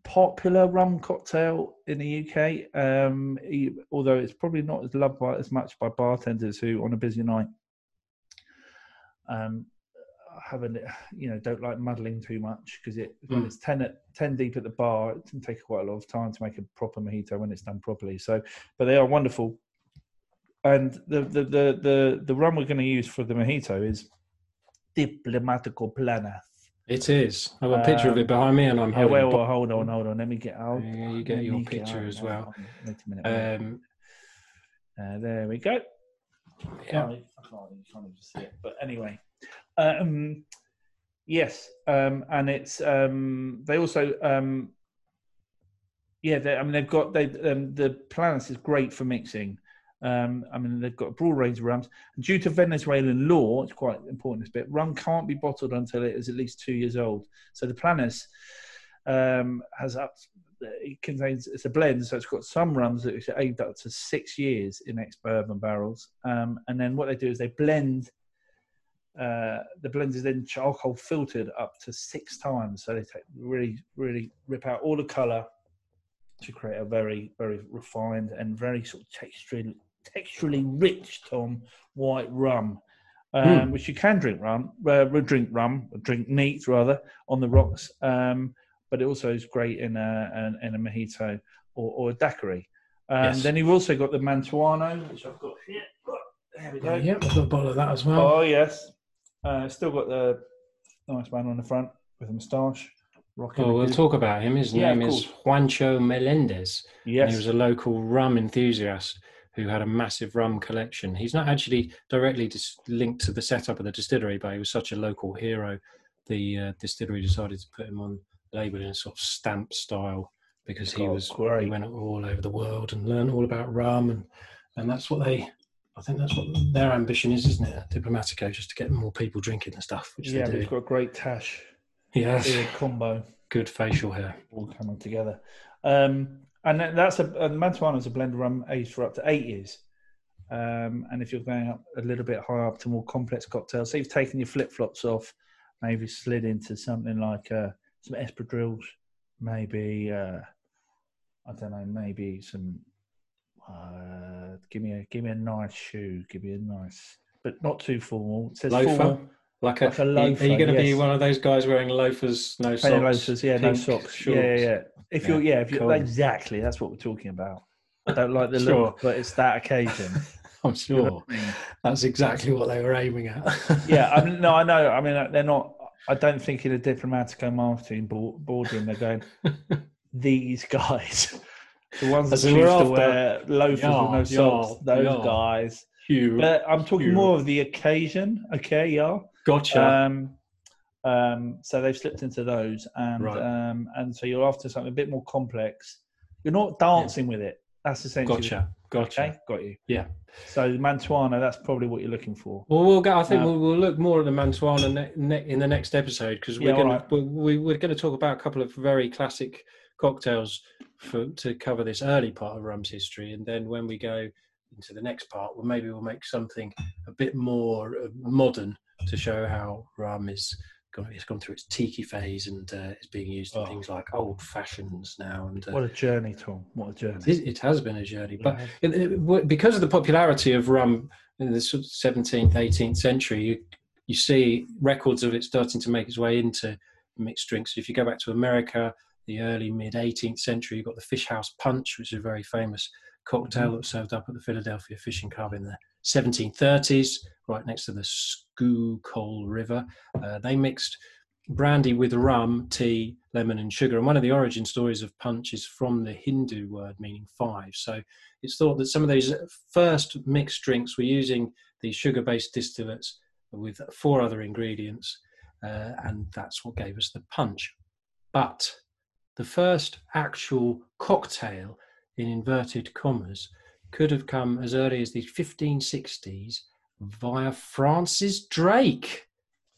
popular rum cocktail in the UK. Um, although it's probably not as loved by as much by bartenders who, on a busy night, um, haven't you know don't like muddling too much because it when Mm. it's 10 at 10 deep at the bar it can take quite a lot of time to make a proper mojito when it's done properly so but they are wonderful and the the the the, the rum we're going to use for the mojito is diplomatico plana It is. I've a picture of Um, it behind me, and I'm yeah, holding. well, well, hold on hold on let me get out Yeah, you get let your me get picture as well. wait a minute. Um, Uh, there we go yeah. can't, I can't, even see it. But anyway, um, yes, um, and it's um, they also um, yeah, they, I mean they've got they um, the Planas is great for mixing. Um, I mean they've got a broad range of rums. Due to Venezuelan law, it's quite important. This bit rum can't be bottled until it is at least two years old. So the Planas um, has up. It contains it's a blend, so it's got some rums that are aged up to six years in ex bourbon barrels, um, and then what they do is they blend. Uh, the blend is then charcoal filtered up to six times, so they take, really, really rip out all the color to create a very, very refined and very sort of texturally, texturally rich, Tom, white rum, um, Hmm. which you can drink rum, uh, drink rum, drink neat rather on the rocks. Um, but it also is great in a, in, in a mojito or, or a daiquiri. Um, Yes. Then you've also got the Mantuano, which I've got here. There we go. yeah, I've got a bottle of that as well. Oh yes, uh, still got the nice man on the front. with a moustache. Rocking Oh, we'll good- talk about him. His Yeah, name is. Juancho Melendez. Yes. he was a local rum enthusiast who had a massive rum collection. He's not actually directly dis- linked to the setup of the distillery, but he was such a local hero. The uh, distillery decided to put him on label in a sort of stamp style because he Oh, was great. he went all over the world and learned all about rum and and that's what they. I think that's what their ambition is, isn't it? Diplomatico, just to get more people drinking the stuff, which yeah, he's got a great tash Yes, beard combo good facial hair. all coming together. Um, and that- that's a, a Mantuano is a blend rum aged for up to eight years. Um, and if you're going up a little bit higher up to more complex cocktails, so you've taken your flip flops off, maybe slid into something like uh, some espadrilles, maybe uh, I don't know, maybe some. Uh, give me a give me a nice shoe. Give me a nice, but not too formal. It says Loafer? formal. Like a, Like a are you- are you going to be one of those guys wearing loafers, no Plain socks? loafers, yeah, no pink socks. Yeah, yeah, yeah. If Yeah, you're, yeah, if you're cool. exactly, that's what we're talking about. I don't like the Sure. look, but it's that occasion. I'm You know sure I mean? that's exactly what they were aiming at. yeah, I mean, no, I know. I mean, they're not. I don't think in a diplomatic diplomatico marketing board, boardroom they're going. These guys, the ones that choose we're to wear loafers Yeah, with no socks, yeah, those yeah. guys. Hugh, But I'm talking Hugh. more of the occasion. Okay, yeah. Gotcha. Um, um, so they've slipped into those, and Right. um, and so you're after something a bit more complex. You're not dancing with it. That's essentially gotcha. Gotcha. Okay, got you. Yeah. So Mantuano, that's probably what you're looking for. Well, we'll go. I think Um, we'll, we'll look more at the Mantuano ne- ne- in the next episode because we're Yeah, going alright. to we, we're going to talk about a couple of very classic cocktails for to cover this early part of rum's history, and then when we go into the next part, well, maybe we'll make something a bit more uh, modern to show how rum is gone. It's gone through its tiki phase and uh, is being used in Oh. things like old fashions now. And uh, What a journey, Tom. What a journey. it, it has been a journey, but Yeah. it, it- because of the popularity of rum in the 17th, 18th century, you, you see records of it starting to make its way into mixed drinks. If you go back to America, the early mid 18th century, you've got the Fish House Punch, which is a very famous cocktail that was served up at the Philadelphia Fishing Club in the 1730s, right next to the Schuylkill River. Uh, they mixed brandy with rum, tea, lemon, and sugar. And one of the origin stories of punch is from the Hindu word meaning five. So it's thought that some of those first mixed drinks were using these sugar based distillates with four other ingredients, uh, and that's what gave us the punch. But the first actual cocktail, in inverted commas, could have come as early as the 1560s via Francis Drake.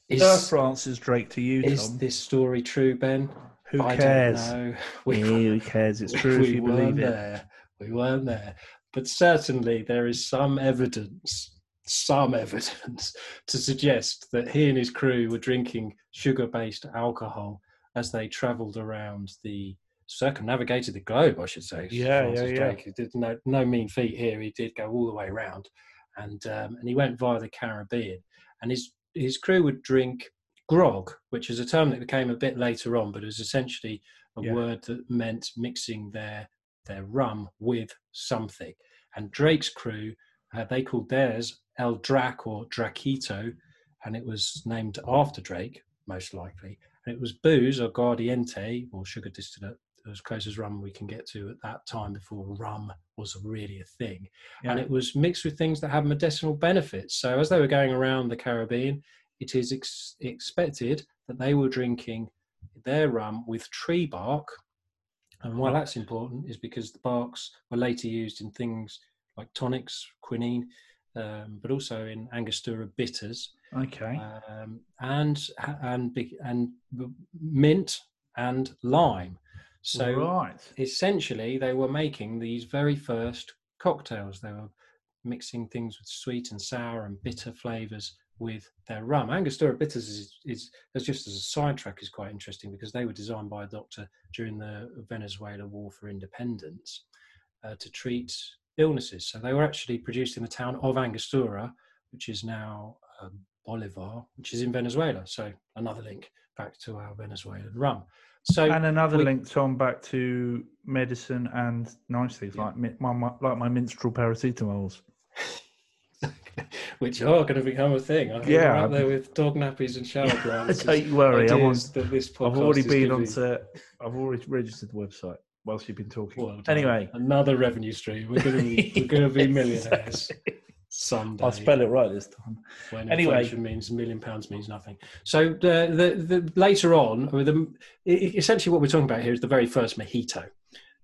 Is, Sir Francis Drake to you, is Tom. this story true, Ben? Who I cares? Yeah, who cares? It's true if you weren't believe it. there. We weren't there. But certainly there is some evidence, some evidence to suggest that he and his crew were drinking sugar based alcohol as they travelled around the circumnavigated the globe, I should say. Yeah, Francis yeah, yeah. Drake. He did no, no mean feat here. He did go all the way around. And um, and he went via the Caribbean. And his his crew would drink grog, which is a term that became a bit later on, but it was essentially a Yeah. word that meant mixing their their rum with something. And Drake's crew, uh, they called theirs El Draque or Draquito, and it was named after Drake, most likely. It was booze or aguardiente or sugar distillate, as close as rum we can get to at that time before rum was really a thing and it was mixed with things that had medicinal benefits. So as they were going around the Caribbean, it is ex- expected that they were drinking their rum with tree bark. And why that's important is because the barks were later used in things like tonics, quinine, um, but also in Angostura bitters, Okay. um, and and and mint and lime. So right. essentially they were making these very first cocktails they were mixing things with sweet and sour and bitter flavors with their rum angostura bitters is, is, is just as a sidetrack is quite interesting because they were designed by a doctor during the venezuela war for independence uh, to treat illnesses so they were actually produced in the town of angostura which is now um, bolivar which is in venezuela so another link back to our venezuelan rum so And another we- link, Tom, back to medicine and nice things Yeah. like my, my like my minstrel paracetamols. which are going to become a thing. I Yeah. yeah, out there with dog nappies and shower plants. Don't you worry. I'm on, that this I've already been onto. I've already registered the website whilst you've been talking. Well done. anyway, another revenue stream. We're going to be, we're going to be millionaires someday. I'll spell it right this time. when Anyway. inflation means a million pounds means nothing. So the, the, the later on, the, essentially what we're talking about here is the very first mojito.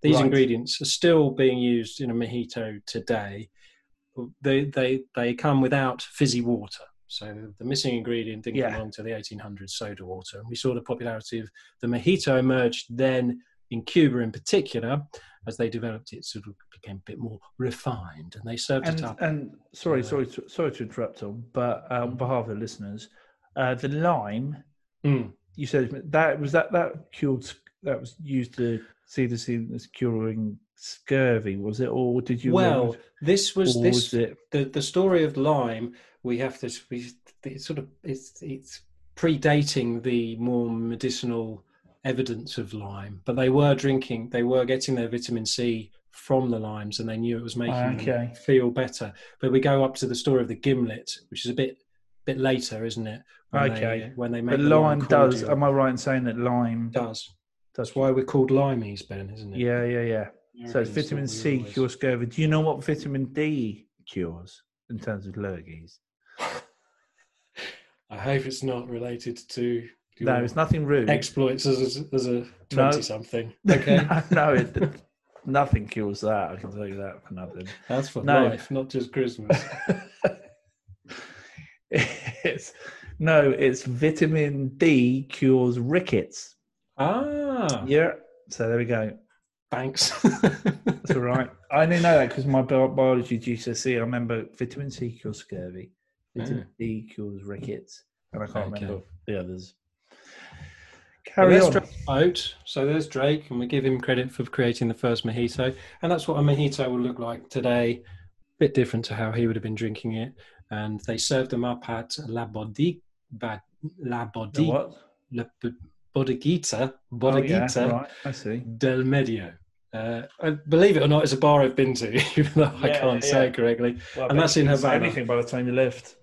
These Right. ingredients are still being used in a mojito today. They they they come without fizzy water. So the missing ingredient didn't Yeah. come along to the 1800s, soda water. And we saw the popularity of the mojito emerged then in Cuba in particular, as they developed it, sort of became a bit more refined, and they served And it up. and sorry, Uh, sorry, sorry to interrupt, Tom, but uh, on behalf of the listeners, uh, the lime Mm. you said that was that that cured that was used to see the see as curing scurvy, was it, or did you? Well, this was this was it? the the story of lime. We have to we it's sort of it's it's predating the more medicinal evidence of lime, but they were drinking, they were getting their vitamin C from the limes, and they knew it was making Okay. them feel better. But we go up to the story of the gimlet, which is a bit bit later, isn't it? When Okay. they, when they make But the lime does. Am I right in saying that lime does. does? That's why we're called limeys, Ben, isn't it? Yeah, yeah, yeah. So it's vitamin C always- cures scurvy. Do you know what vitamin D cures in terms of lurgies? I hope it's not related to No, it's nothing rude. exploits as a, as a twenty something. Okay, no, no, it, nothing cures that. I can tell you that for nothing. that's for No. life, not just Christmas. it's no, it's vitamin D cures rickets. ah, Yeah. So there we go. thanks. That's all right. I only know that because my biology GCSE. I remember vitamin C cures scurvy, vitamin D cures rickets, and I can't Okay. remember the others. Well, Carry there's on. Boat. So there's Drake, and we give him credit for creating the first mojito, and that's what a mojito will look like today. Bit different to how he would have been drinking it, and they served them up at La Bodigue, La what? La B- Bodeguita, Oh, yeah, right. I see. del Medio. Uh, believe it or not, it's a bar I've been to, even though I can't yeah, say it correctly. Well, And that's in Havana. Anything by the time you left.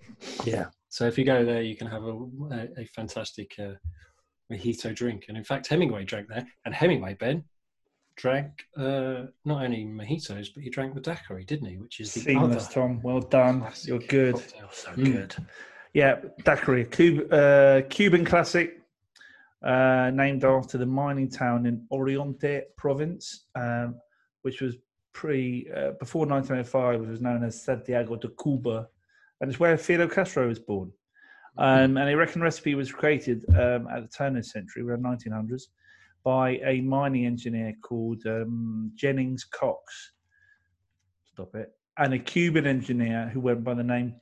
Yeah. So if you go there, you can have a, a, a fantastic uh, mojito drink. And in fact, Hemingway drank there. And Hemingway, Ben, drank uh, not only mojitos, but he drank the daiquiri, didn't he? Which is the Seamless, other Tom. Well done. classic You're good. cocktail. So Mm. good. Yeah, daiquiri, Cub- uh, Cuban classic, uh, named after the mining town in Oriente province, um, which was pre uh, before 1905, which was known as Santiago de Cuba, and it's where Fidel Castro was born. Um, and a reckon recipe was created um, at the turn of the century, around 1900s, by a mining engineer called um, Jennings Cox. Stop it. And a Cuban engineer who went by the name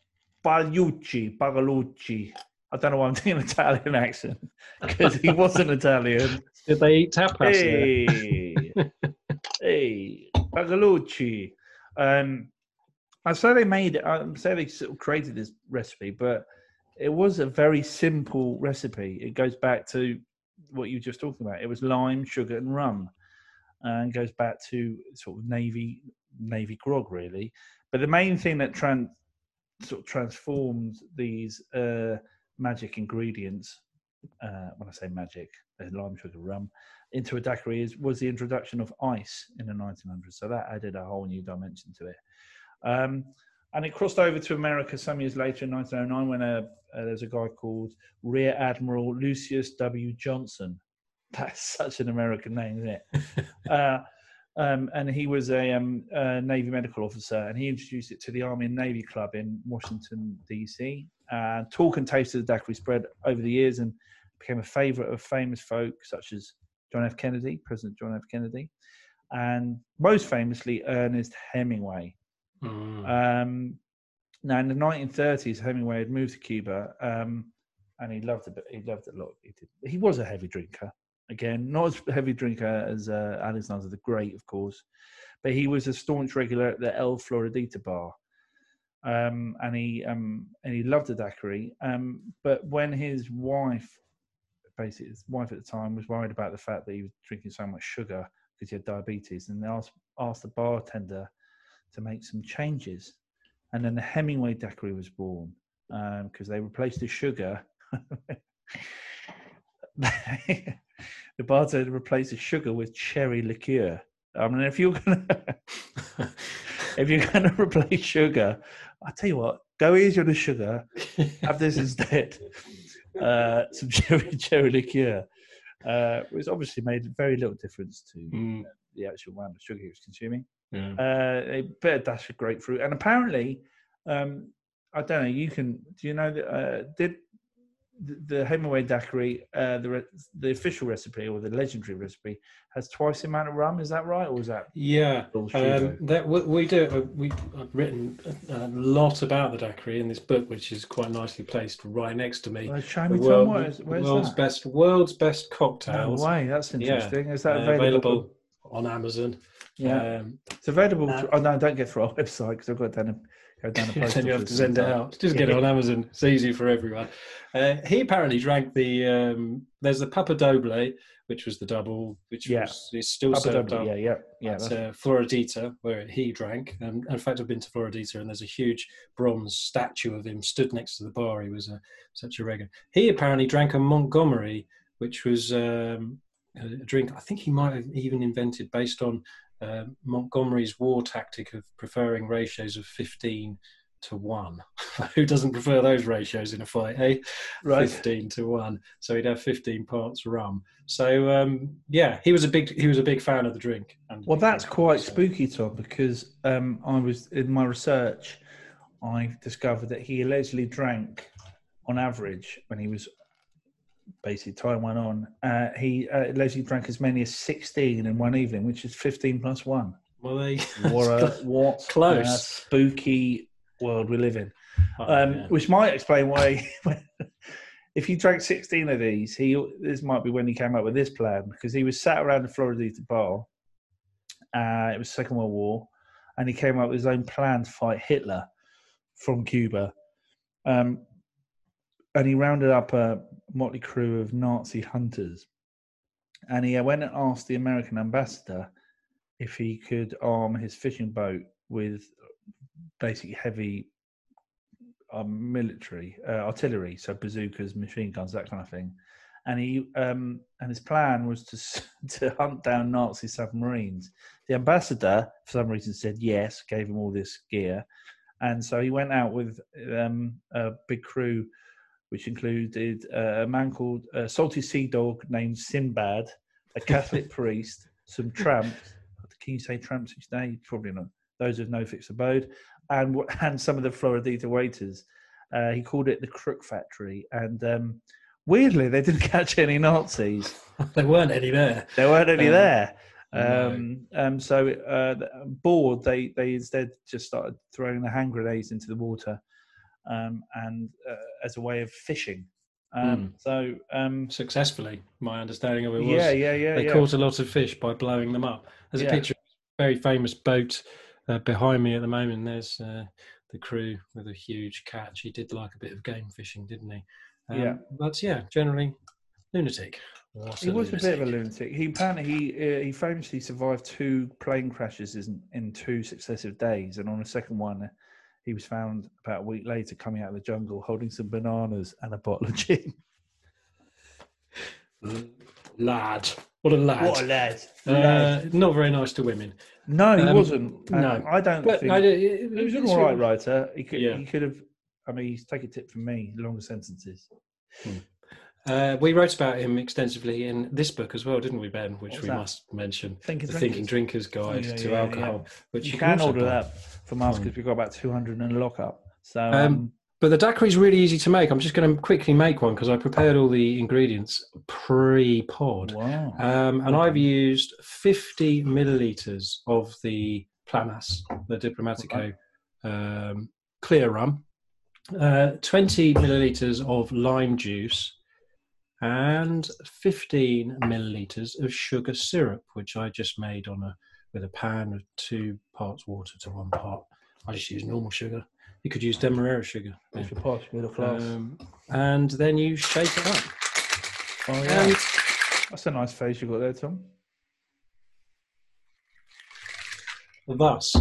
Pagliuchi, Pagalucci. I don't know why I'm doing an Italian accent because he wasn't Italian. Did they eat tapas? Hey, hey, Pagalucci. Um, I say they made it. I say they sort of created this recipe, but it was a very simple recipe. It goes back to what you were just talking about. It was lime, sugar, and rum, and goes back to sort of navy navy grog, really. But the main thing that tran- sort of transformed these uh, magic ingredients, uh, when I say magic, lime, sugar, rum, into a daiquiri is, was the introduction of ice in the 1900s. So that added a whole new dimension to it. Um, and it crossed over to America some years later in 1909 when a, uh, there's a guy called Rear Admiral Lucius W. Johnson. That's such an American name, isn't it? uh, um, and he was a, um, a Navy medical officer, and he introduced it to the Army and Navy Club in Washington, D.C. Uh, talk and taste of the daiquiri spread over the years and became a favorite of famous folk such as John F. Kennedy, President John F. Kennedy, and most famously Ernest Hemingway. Mm. Um, now, in the 1930s, Hemingway had moved to Cuba, um, and he loved it. He loved it a lot. He, did. he was a heavy drinker. Again, not as heavy drinker as uh, Alexander the Great, of course, but he was a staunch regular at the El Floridita bar, um, and he um, and he loved the daiquiri. Um, but when his wife, basically his wife at the time, was worried about the fact that he was drinking so much sugar because he had diabetes, and they asked asked the bartender to make some changes and then the Hemingway daiquiri was born because they replaced the sugar. the bartender replaced the sugar with cherry liqueur. I mean, if you're gonna if you're gonna replace sugar, I tell you what, go easy on the sugar. Have this instead. Uh, some cherry cherry liqueur. Uh, which obviously made very little difference to Mm, the actual amount of sugar he was consuming. Yeah. Uh, a bit of dash of grapefruit, and apparently, um, I don't know. You can. Do you know that? Uh, did the, the Hemingway daiquiri, uh, the re- the official recipe or the legendary recipe, has twice the amount of rum? Is that right, or is that Yeah, um, that we, we do. uh, We I've written a, a lot about the daiquiri in this book, which is quite nicely placed right next to me. Show The world- What is, world's that? best world's best No cocktails. way. That's Yeah, interesting. Is that uh, available? available on Amazon. Yeah, Um, it's available. uh, to, oh no, don't get through our website because I've got down a go down the post then you have to send it out. Just get it on Amazon. It's easy for everyone. Uh, he apparently drank the. Um, there's the Papa Doble, which was the double, which Yeah. was is still Papa served Double, up Yeah, yeah, yeah. at that's- uh, Floridita, where he drank. And in fact, I've been to Floridita, and there's a huge bronze statue of him stood next to the bar. He was a, such a regular. He apparently drank a Montgomery, which was um, a drink I think he might have even invented based on uh, Montgomery's war tactic of preferring ratios of 15 to 1. Who doesn't prefer those ratios in a fight, eh? right. 15 to 1 so he'd have 15 parts rum so um yeah he was a big he was a big fan of the drink and Well, that's quite so- spooky, Tom, because um, I was in my research. I discovered that he allegedly drank, on average, when he was basically time went on, uh, he uh, allegedly drank as many as sixteen in one evening, which is fifteen plus one. well they What a what Close. spooky world we live in. Oh, Um, yeah. Which might explain why, if he drank 16 of these, he this might be when he came up with this plan because he was sat around the Floridita bar. Uh, it was Second World War, and he came up with his own plan to fight Hitler from Cuba. Um, and he rounded up a motley crew of Nazi hunters. And he went and asked the American ambassador if he could arm his fishing boat with basically heavy um, military uh, artillery, so bazookas, machine guns, that kind of thing. And he um, and his plan was to to hunt down Nazi submarines. The ambassador, for some reason, said yes, gave him all this gear, and so he went out with um, a big crew, which included uh, a man called uh, Salty Sea Dog named Sinbad, a Catholic priest, some tramps. Can you say tramps each day? Probably not. Those with no fixed abode, and and some of the Floridita waiters. Uh, he called it the Crook Factory, and um, weirdly, they didn't catch any Nazis. there weren't any there There weren't any Um, there. no. Um, um, so uh, bored, they they instead just started throwing the hand grenades into the water, um, and uh, as a way of fishing. Um, So um, successfully my understanding of it was yeah, yeah, yeah, they yeah. caught a lot of fish by blowing them up there's a Yeah. picture of a very famous boat uh, behind me at the moment there's uh, the crew with a huge catch he did like a bit of game fishing didn't he um, Yeah. but yeah generally lunatic What He was a bit of a lunatic. lunatic. He apparently he uh, he famously survived two plane crashes in, in two successive days, and on the second one, uh, he was found about a week later coming out of the jungle holding some bananas and a bottle of gin. lad what a lad What a lad! uh, not very nice to women no, he um, wasn't. And no. I don't but think I, it, he was an all right really- writer. He could Yeah. he could have. I mean, he's take a tip from me: longer sentences. Uh, we wrote about him extensively in this book as well, didn't we, Ben? Which What's we that? must mention. Thinking the Drinkers. Thinking Drinkers Guide yeah, to yeah, Alcohol, which You, you, can also order buy. that us Mm. because we've got about two hundred in lockup. So Um, um, But the daiquiri is really easy to make. I'm just going to quickly make one because I prepared all the ingredients pre-pod. wow, Um, and I've used 50 milliliters of the Planas, the Diplomatico um, clear rum, uh, 20 milliliters of lime juice, and 15 milliliters of sugar syrup, which I just made on a with a pan of two parts water to one part. I just use normal sugar. You could use Demerara sugar. yeah. if you're posh, middle class. Um, and then you shake it up. oh yeah, And that's a nice face you got there, Tom. thus,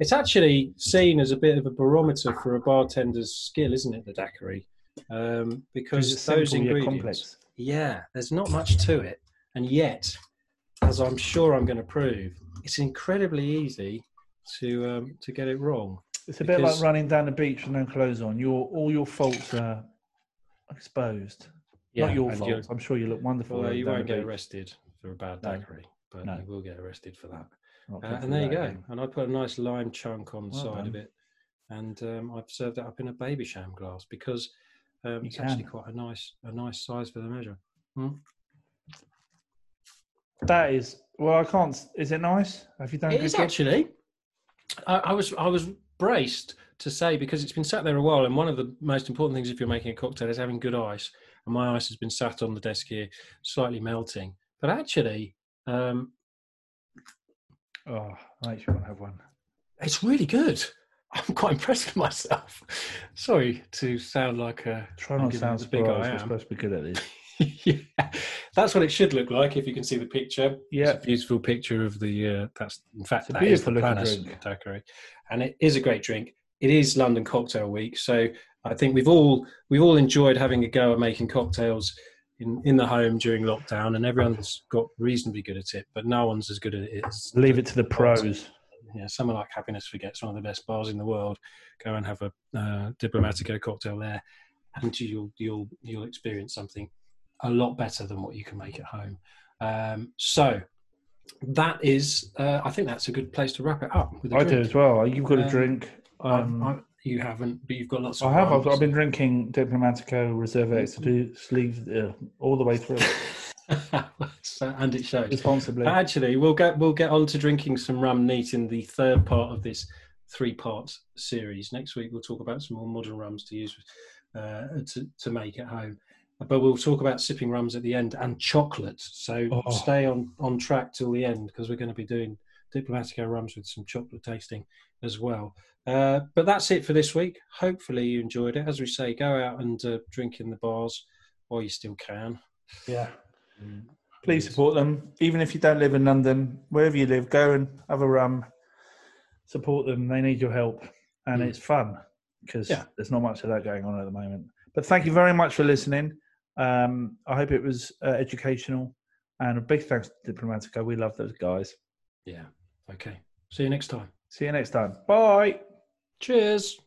It's actually seen as a bit of a barometer for a bartender's skill, isn't it? The daiquiri, um, because it's those simple ingredients. complex. Yeah, there's not much to it, and yet, as I'm sure I'm going to prove, it's incredibly easy to um, to get it wrong. It's a bit like running down the beach with no clothes on. Your all your faults are exposed. Not your fault. I'm sure you look wonderful. Well, you won't get beach. arrested for a bad No. daiquiri, but No. you will get arrested for that. Uh, and there you go. again. And I put a nice lime chunk on the Well side of it, and um, I've served it up in a Babycham glass because um, it's actually quite a nice a nice size for the measure. That is well. I can't. Is it nice? Have you done It good actually. I, I was I was braced to say because it's been sat there a while, and one of the most important things if you're making a cocktail is having good ice. And my ice has been sat on the desk here, slightly melting. But actually, um, Oh, I actually want to have one. it's really good. I'm quite impressed with myself. Sorry to sound like a Try not to sound big. I We're am. supposed to be good at this. yeah, that's what it should look like if you can see the picture. Yeah. it's a beautiful picture of the. Uh, that's in fact that is the looking daiquiri, and it is a great drink. It is London Cocktail Week, so I think we've all we've all enjoyed having a go at making cocktails in in the home during lockdown, and everyone's got reasonably good at it, but no one's as good at it as Leave it to the pros. yeah, somewhere like Happiness Forgets, one of the best bars in the world. Go and have a uh, Diplomatico cocktail there, and you'll you'll you'll experience something a lot better than what you can make at home. Um, so that is, uh, I think that's a good place to wrap it up. With a I do as well. You've got a Um, drink. Um, I- you haven't, but you've got lots of. I have. I've. I've been drinking Diplomatico Reserva Exclusiva uh, all the way through and it shows. responsibly. Actually, we'll get we'll get on to drinking some rum neat in the third part of this three-part series. Next week, we'll talk about some more modern rums to use uh, to to make at home. But we'll talk about sipping rums at the end and chocolate. So Oh. stay on on track till the end because we're going to be doing Diplomatico rums with some chocolate tasting as well. Uh, but that's it for this week. Hopefully you enjoyed it. As we say, go out and uh, drink in the bars while you still can. yeah. Please support them, even if you don't live in London. Wherever you live, go and have a rum. Support them. They need your help, and Mm. it's fun because Yeah. there's not much of that going on at the moment. But thank you very much for listening. Um, I hope it was uh, educational, and a big thanks to Diplomatico. We love those guys. Yeah. Okay. See you next time. See you next time. Bye. Cheers.